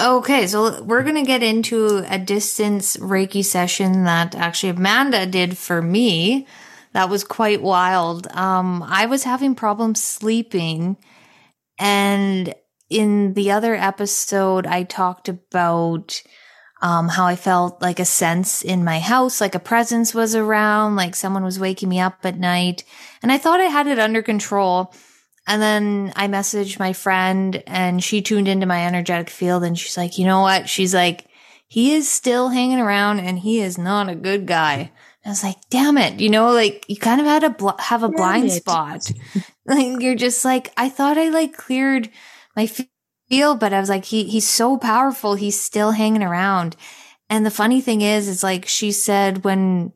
okay, so we're going to get into a distance Reiki session that actually Amanda did for me. That was quite wild. Um, I was having problems sleeping, and in the other episode, I talked about um, how I felt like a sense in my house, like a presence was around, like someone was waking me up at night, and I thought I had it under control. And then I messaged my friend and she tuned into my energetic field and she's like, you know what? She's like, he is still hanging around and he is not a good guy. And I was like, damn it. You know, like you kind of had to bl- have a
Damn
blind
it.
spot. like you're just like, I thought I like cleared my field, but I was like, he, he's so powerful. He's still hanging around. And the funny thing is, is like she said when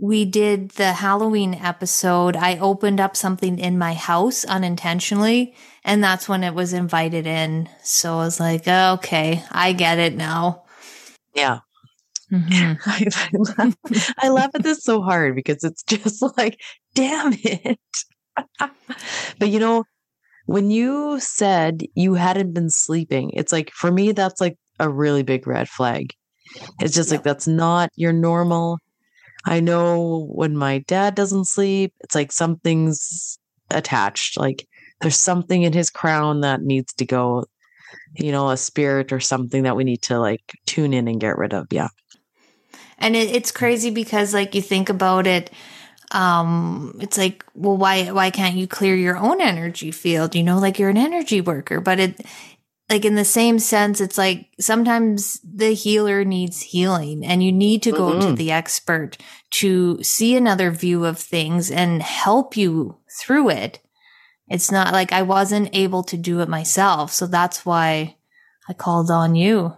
we did the Halloween episode, I opened up something in my house unintentionally, and that's when it was invited in. So I was like, okay, I get it now.
yeah.
Mhm.
I, I, laugh, I laugh at this so hard because it's just like, damn it. but you know, when you said you hadn't been sleeping, it's like, for me, that's like a really big red flag. It's just like, that's not your normal. I know when my dad doesn't sleep, it's like something's attached. Like there's something in his crown that needs to go, you know, a spirit or something that we need to like tune in and get rid of. Yeah.
And it, it's crazy because, like, you think about it, um, it's like, well, why why can't you clear your own energy field? You know, like you're an energy worker, but it like in the same sense, it's like sometimes the healer needs healing and you need to go to
Mhm.
the expert to see another view of things and help you through it. It's not like I wasn't able to do it myself. So that's why I called on you.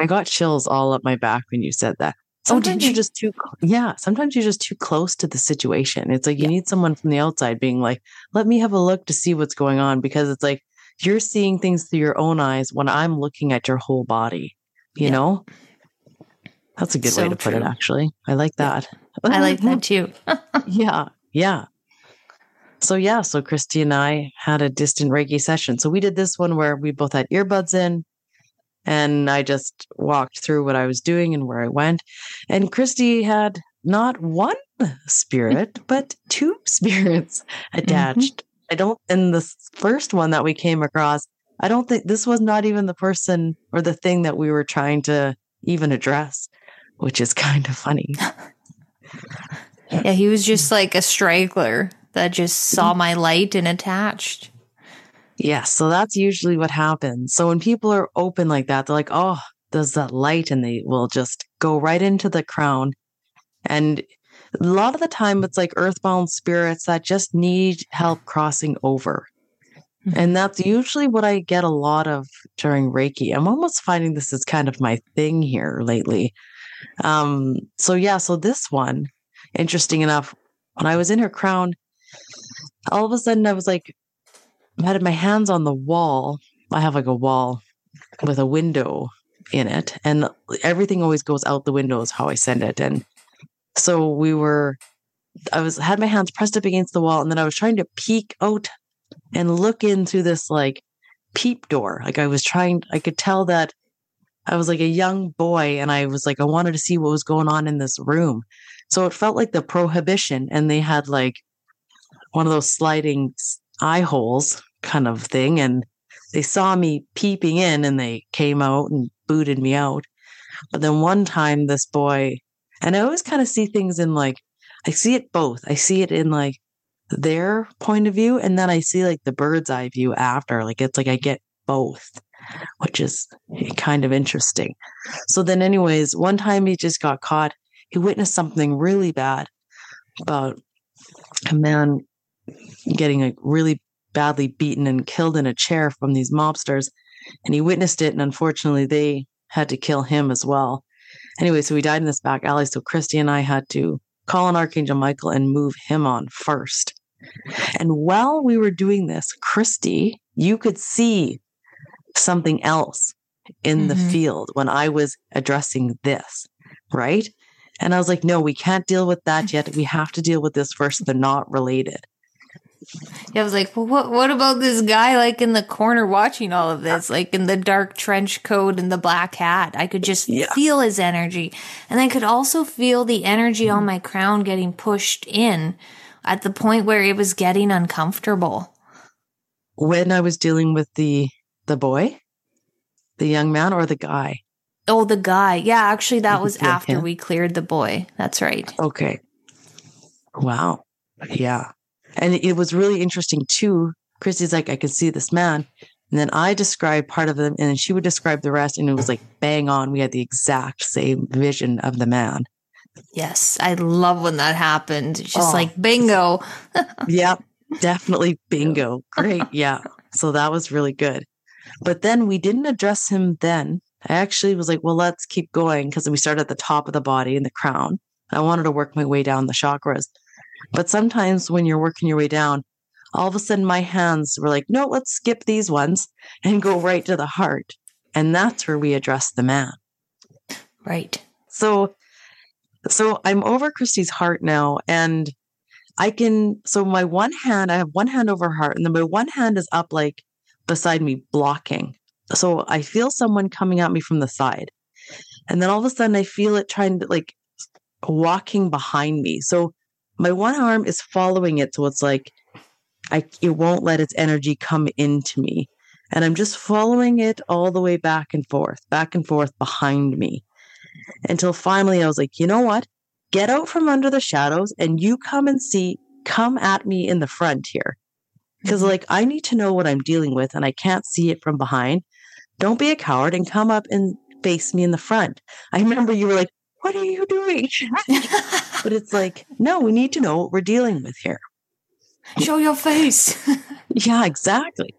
I got chills all up my back when you said that.
Oh,
Sometimes
you?
you're just too, yeah. Sometimes you're just too close to the situation. It's like you need someone from the outside being like, let me have a look to see what's going on because it's like you're seeing things through your own eyes when I'm looking at your whole body, you
Yeah.
know? That's a good way
So
to put it, actually. I like
Yeah.
that.
I like that too.
yeah. Yeah. So, yeah. So, Kristi and I had a distant Reiki session. So, we did this one where we both had earbuds in and I just walked through what I was doing and where I went. And Kristi had not one spirit, but two spirits mm-hmm. attached. I don't, in the first one that we came across, I don't think this was not even the person or the thing that we were trying to even address, which is kind of funny.
Yeah, he was just like a straggler that just saw mm-hmm. my light and attached.
Yes. So that's usually what happens. So when people are open like that, they're like, oh, there's that light, and they will just go right into the crown. And a lot of the time, it's like earthbound spirits that just need help crossing over.
Mhm.
And that's usually what I get a lot of during Reiki. I'm almost finding this is kind of my thing here lately. Um, so yeah, so this one, interesting enough, when I was in her crown, all of a sudden I was like, I had my hands on the wall. I have like a wall with a window in it, and everything always goes out the window is how I send it. And so we were, I was had my hands pressed up against the wall, and then I was trying to peek out and look in through this like peep door. Like I was trying, I could tell that I was like a young boy, and I was like, I wanted to see what was going on in this room. So it felt like the prohibition, and they had like one of those sliding eye holes kind of thing. And they saw me peeping in and they came out and booted me out. But then one time, this boy, and I always kind of see things in like, I see it both. I see it in like their point of view, and then I see like the bird's eye view after. Like it's like I get both, which is kind of interesting. So then, anyways, one time he just got caught. He witnessed something really bad about a man getting like really badly beaten and killed in a chair from these mobsters. And he witnessed it, and unfortunately, they had to kill him as well. Anyway, so he died in this back alley. So Kristi and I had to call on Archangel Michael and move him on first. And while we were doing this, Kristi, you could see something else in the
Mhm.
field when I was addressing this, right? And I was like, no, we can't deal with that yet. We have to deal with this first. They're not related.
Yeah, I was like, well, what, what about this guy like in the corner watching all of this, like in the dark trench coat and the black hat? I could just
Yeah.
feel his energy. And I could also feel the energy on my crown getting pushed in at the point where it was getting uncomfortable.
When I was dealing with the the boy, the young man, or the guy.
Oh, the guy. Yeah, actually, that was after
him.
we cleared the boy. That's right.
Okay. Wow. Yeah. And it was really interesting too. Kristi's like, I could see this man. And then I described part of them and then she would describe the rest. And it was like bang on. We had the exact same vision of the man.
Yes, I love when that happened. It's just
Oh.
like bingo.
Yep. Definitely bingo. Great. Yeah. So that was really good. But then we didn't address him then. I actually was like, well, let's keep going because we started at the top of the body and the crown. I wanted to work my way down the chakras. But sometimes when you're working your way down, all of a sudden my hands were like, no, let's skip these ones and go right to the heart. And that's where we address the man.
Right.
So so I'm over Kristi's heart now and I can so my one hand, I have one hand over her heart, and then my one hand is up like beside me blocking. So I feel someone coming at me from the side. And then all of a sudden I feel it trying to like walking behind me. So my one arm is following it. So it's like I it won't let its energy come into me. And I'm just following it all the way back and forth, back and forth behind me until finally I was like, you know what? Get out from under the shadows and you come and see, come at me in the front here. Because,
Mhm.
like, I need to know what I'm dealing with and I can't see it from behind. Don't be a coward and come up and face me in the front. I remember you were like, what are you doing? but it's like, no, we need to know what we're dealing with here.
Show your face.
Yeah, exactly.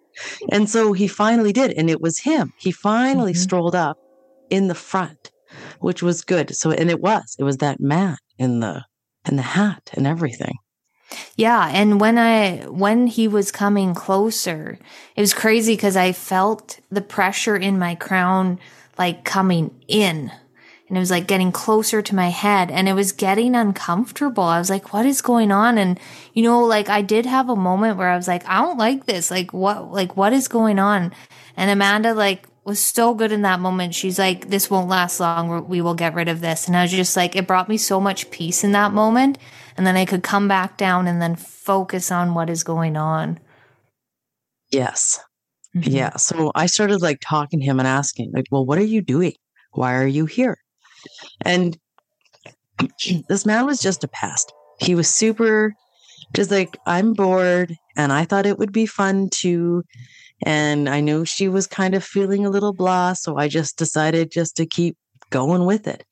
And so he finally did. And it was him. He finally
Mhm.
strolled up in the front, which was good. So, and it was, it was that man in the, in the hat and everything.
Yeah, and when I when he was coming closer, it was crazy because I felt the pressure in my crown like coming in. And it was like getting closer to my head and it was getting uncomfortable. I was like, what is going on? And you know, like I did have a moment where I was like, I don't like this. Like what like what is going on? And Amanda like was so good in that moment. She's like, this won't last long. We will get rid of this. And I was just like, it brought me so much peace in that moment. And then I could come back down and then focus on what is going on.
Yes.
Mhm.
Yeah. So I started like talking to him and asking, like, well, what are you doing? Why are you here? And this man was just a pest. He was super, just like, I'm bored and I thought it would be fun too. And I knew she was kind of feeling a little blah. So I just decided just to keep going with it.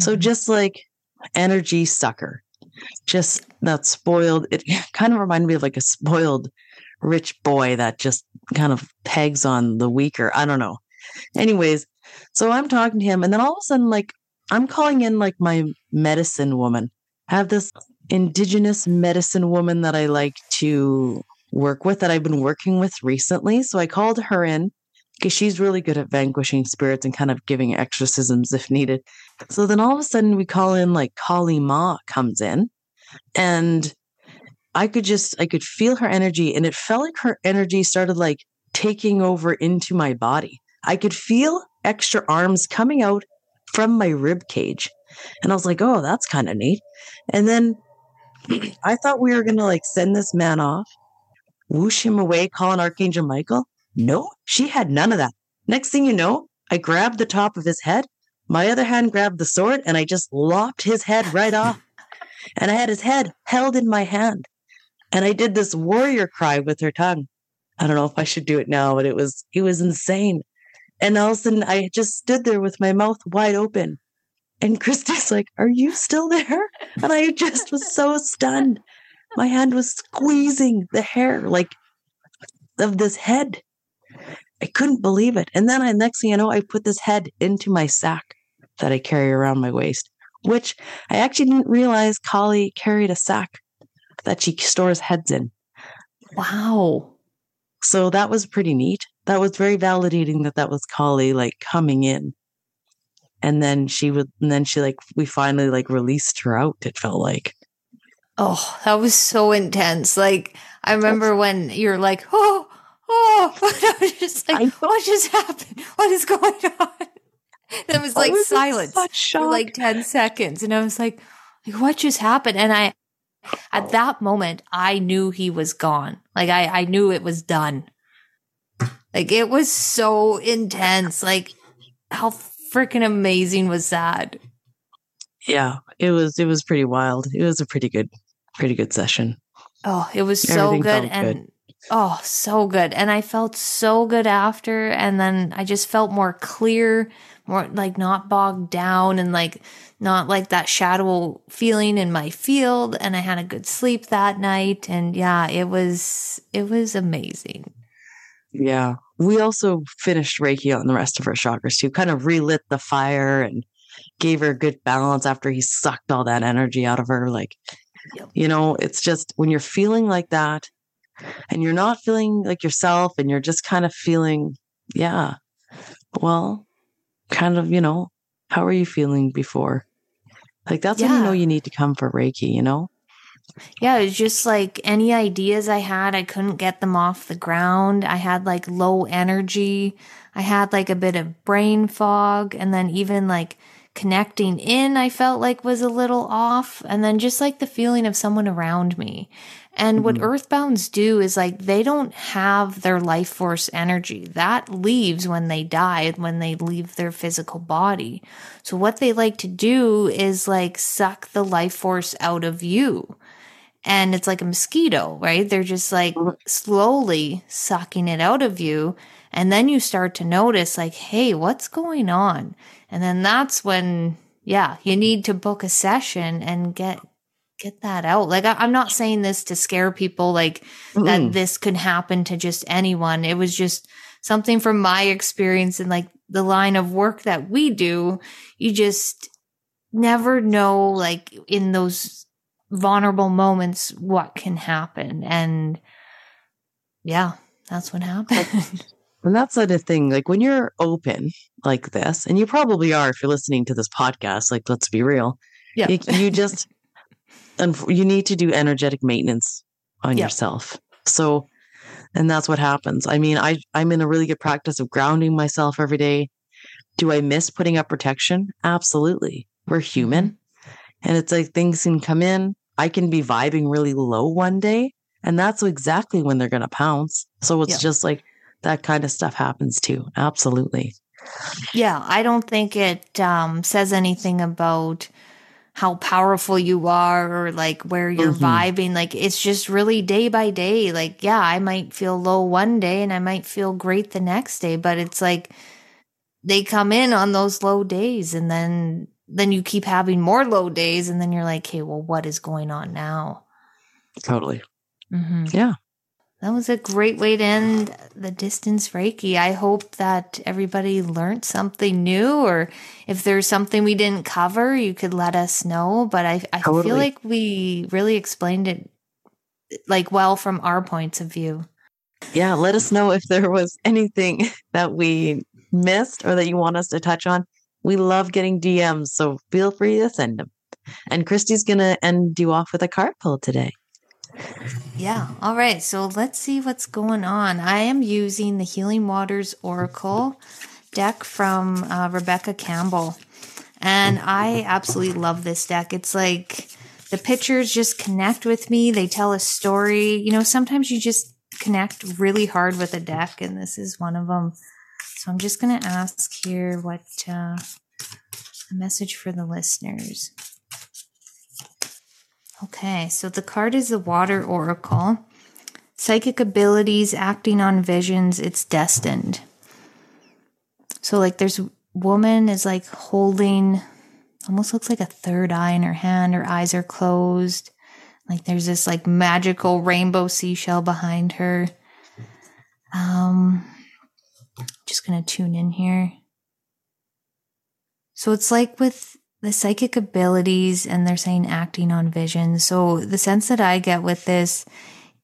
So
Mhm.
just like energy sucker, just that spoiled, it kind of reminded me of like a spoiled rich boy that just kind of pegs on the weaker. I don't know. Anyways, so I'm talking to him, and then all of a sudden, like, I'm calling in like my medicine woman. I have this indigenous medicine woman that I like to work with that I've been working with recently. So I called her in because she's really good at vanquishing spirits and kind of giving exorcisms if needed. So then all of a sudden we call in like Kali Ma comes in and I could just I could feel her energy and it felt like her energy started like taking over into my body. I could feel extra arms coming out from my rib cage. And I was like, "Oh, that's kind of neat." And then I thought we were going to like send this man off, whoosh him away, calling Archangel Michael. No, she had none of that. Next thing you know, I grabbed the top of his head. My other hand grabbed the sword and I just lopped his head right off. And I had his head held in my hand. And I did this warrior cry with her tongue. I don't know if I should do it now, but it was it was insane. And all of a sudden I just stood there with my mouth wide open. And Kristi's like, Are you still there? And I just was so stunned. My hand was squeezing the hair like of this head. I couldn't believe it. And then I next thing you know, I put this head into my sack that I carry around my waist, which I actually didn't realize Kali carried a sack that she stores heads in.
Wow.
So that was pretty neat. That was very validating that that was Kali like coming in. And then she would, and then she like, we finally like released her out. It felt like,
Oh, that was so intense. Like I remember when you're like, oh, oh, I was just like, what just happened? What is going on? That was like
was
silence for like 10 seconds. And I was like, like, what just happened? And I, at that moment, I knew he was gone. Like I, I knew it was done. Like it was so intense. Like how freaking amazing was that?
yeah, it was, it was pretty wild. It was a pretty good, pretty good session.
Oh, it was so
Everything
good and
good.
oh, so good. And I felt so good after and then I just felt more clear, more like not bogged down and like not like that shadow feeling in my field and I had a good sleep that night and yeah, it was it was amazing.
Yeah. We also finished Reiki on the rest of her chakras too, kind of relit the fire and gave her a good balance after he sucked all that energy out of her. Like,
Yep.
you know, it's just when you're feeling like that and you're not feeling like yourself and you're just kind of feeling, yeah, well, kind of, you know, how are you feeling before? Like, that's when you know you need to come for Reiki, you know?
Yeah, it was just like any ideas I had, I couldn't get them off the ground. I had like low energy. I had like a bit of brain fog. And then even like connecting in, I felt like was a little off. And then just like the feeling of someone around me. And what
Mhm.
earthbounds do is like they don't have their life force energy. That leaves when they die, when they leave their physical body. So what they like to do is like suck the life force out of you and it's like a mosquito, right? They're just like
Mhm.
slowly sucking it out of you. And then you start to notice, like, hey, what's going on? And then that's when, yeah, you need to book a session and get get that out. Like, I, I'm not saying this to scare people, like that
Mm-mm.
this could happen to just anyone. It was just something from my experience and like the line of work that we do. You just never know, like, in those vulnerable moments, what can happen. And yeah, that's what happened.
And that's the other thing. Like when you're open like this, and you probably are if you're listening to this podcast, like let's be real.
yeah.
You, you just, and you need to do energetic maintenance on
Yeah.
yourself. So, and that's what happens. I mean, I, I'm in a really good practice of grounding myself every day. Do I miss putting up protection? Absolutely. We're human. Mm-hmm. And it's like things can come in. I can be vibing really low one day, and that's exactly when they're going to pounce. So it's
Yeah.
just like that kind of stuff happens too. Absolutely.
Yeah, I don't think it um, says anything about how powerful you are or like where you're
Mhm.
vibing. Like it's just really day by day. Like, yeah, I might feel low one day and I might feel great the next day, but it's like they come in on those low days and then then you keep having more low days and then you're like, hey, well, what is going on now?
Totally.
Mm-hmm.
Yeah.
That was a great way to end the distance Reiki. I hope that everybody learned something new, or if there's something we didn't cover, you could let us know. But I, I
Totally.
feel like we really explained it like well from our points of view.
Yeah. Let us know if there was anything that we missed or that you want us to touch on. We love getting DMs, so feel free to send them. And Kristi's going to end you off with a card pull today.
Yeah. All right. So let's see what's going on. I am using the Healing Waters Oracle deck from uh, Rebecca Campbell. And I absolutely love this deck. It's like the pictures just connect with me. They tell a story. You know, sometimes you just connect really hard with a deck, and this is one of them. So I'm just going to ask here what uh, a message for the listeners. Okay, so the card is the Water Oracle. Psychic abilities, acting on visions, it's destined. So, like, there's woman is like holding almost looks like a third eye in her hand. Her eyes are closed. Like, there's this like magical rainbow seashell behind her. Um, just gonna tune in here. So, it's like with the psychic abilities and they're saying acting on visions. So the sense that I get with this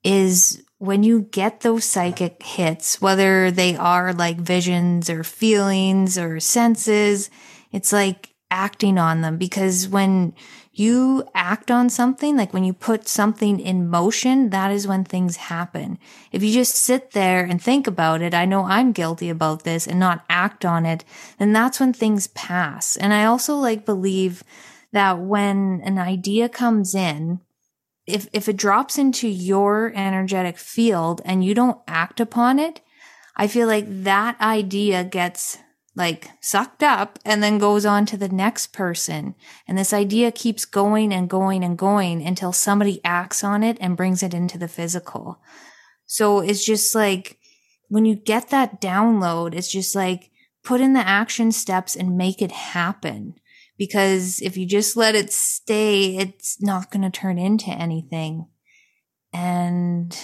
is when you get those psychic hits, whether they are like visions or feelings or senses, it's like acting on them because when you act on something, like when you put something in motion, that is when things happen. If you just sit there and think about it, I know I'm guilty about this and not act on it, then that's when things pass. And I also like believe that when an idea comes in, if, if it drops into your energetic field and you don't act upon it, I feel like that idea gets like sucked up and then goes on to the next person. And this idea keeps going and going and going until somebody acts on it and brings it into the physical. So it's just like when you get that download, it's just like put in the action steps and make it happen. Because if you just let it stay, it's not going to turn into anything. And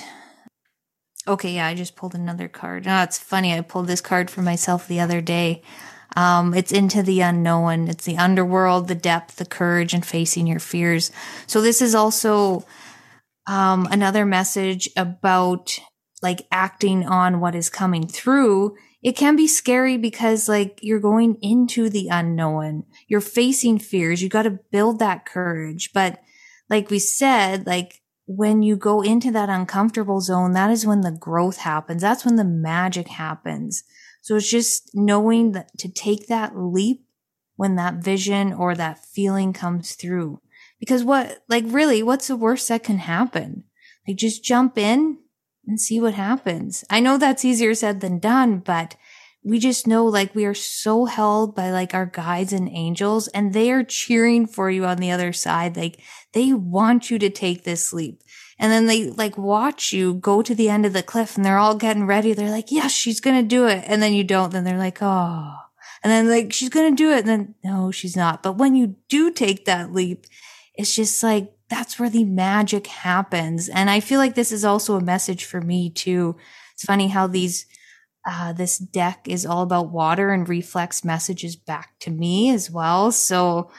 Okay, yeah, I just pulled another card. Oh, it's funny. I pulled this card for myself the other day. Um, it's into the unknown. It's the underworld, the depth, the courage, and facing your fears. So this is also um, another message about like acting on what is coming through. It can be scary because like you're going into the unknown. You're facing fears. You got to build that courage. But like we said, like when you go into that uncomfortable zone, that is when the growth happens. That's when the magic happens. So it's just knowing that to take that leap when that vision or that feeling comes through. Because what, like really, what's the worst that can happen? Like just jump in and see what happens. I know that's easier said than done, but we just know like we are so held by like our guides and angels and they are cheering for you on the other side. Like they want you to take this leap. And then they like watch you go to the end of the cliff and they're all getting ready. They're like, yes, she's going to do it. And then you don't. Then they're like, oh, and then like, she's going to do it. And then no, she's not. But when you do take that leap, it's just like that's where the magic happens. And I feel like this is also a message for me too. It's funny how these uh, this deck is all about water and reflects messages back to me as well. So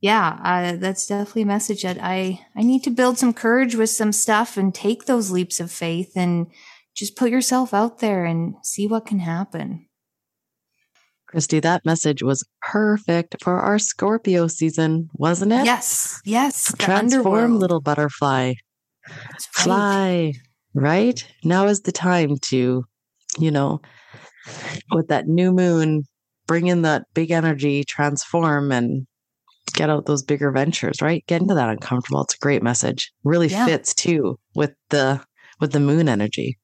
yeah, uh, that's definitely a message that I, I need to build some courage with some stuff and take those leaps of faith and just put yourself out there and see what can happen.
Kristi, that message was perfect for our Scorpio season, wasn't it?
Yes, yes.
Transform,
underworld.
little butterfly.
Right.
Fly. Right? Now is the time to, you know, with that new moon, bring in that big energy, transform and get out those bigger ventures, right? Get into that uncomfortable. It's a great message. Really
Yeah.
fits too with the with the moon energy.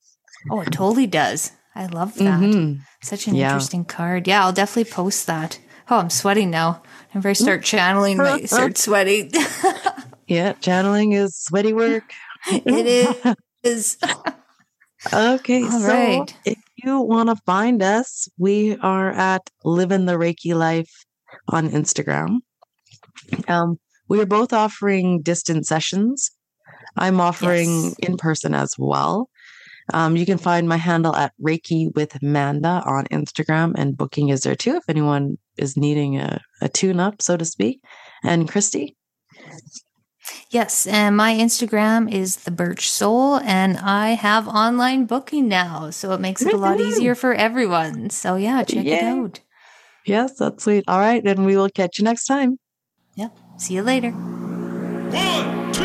Oh, it totally does. I love that.
Mhm.
Such an
Yeah.
interesting card. Yeah, I'll definitely post that. Oh, I'm sweating now. Whenever I start channeling, I start sweating.
Yeah, channeling is sweaty work.
it is.
Okay,
All
so
right.
if you want to find us, we are at Living the Reiki Life on Instagram. Um, we are both offering distant sessions. I'm offering
Yes.
in person as well. Um, you can find my handle at Reiki with Manda on Instagram, and booking is there too if anyone is needing a, a tune up, so to speak. And Kristi,
Yes, and my Instagram is the Birch Soul, and I have online booking now, so it makes it a lot easier for everyone. So yeah, check it
Yay.
out.
yes, that's sweet. All right, then we will catch you next time.
Yep. See you later.
One, two,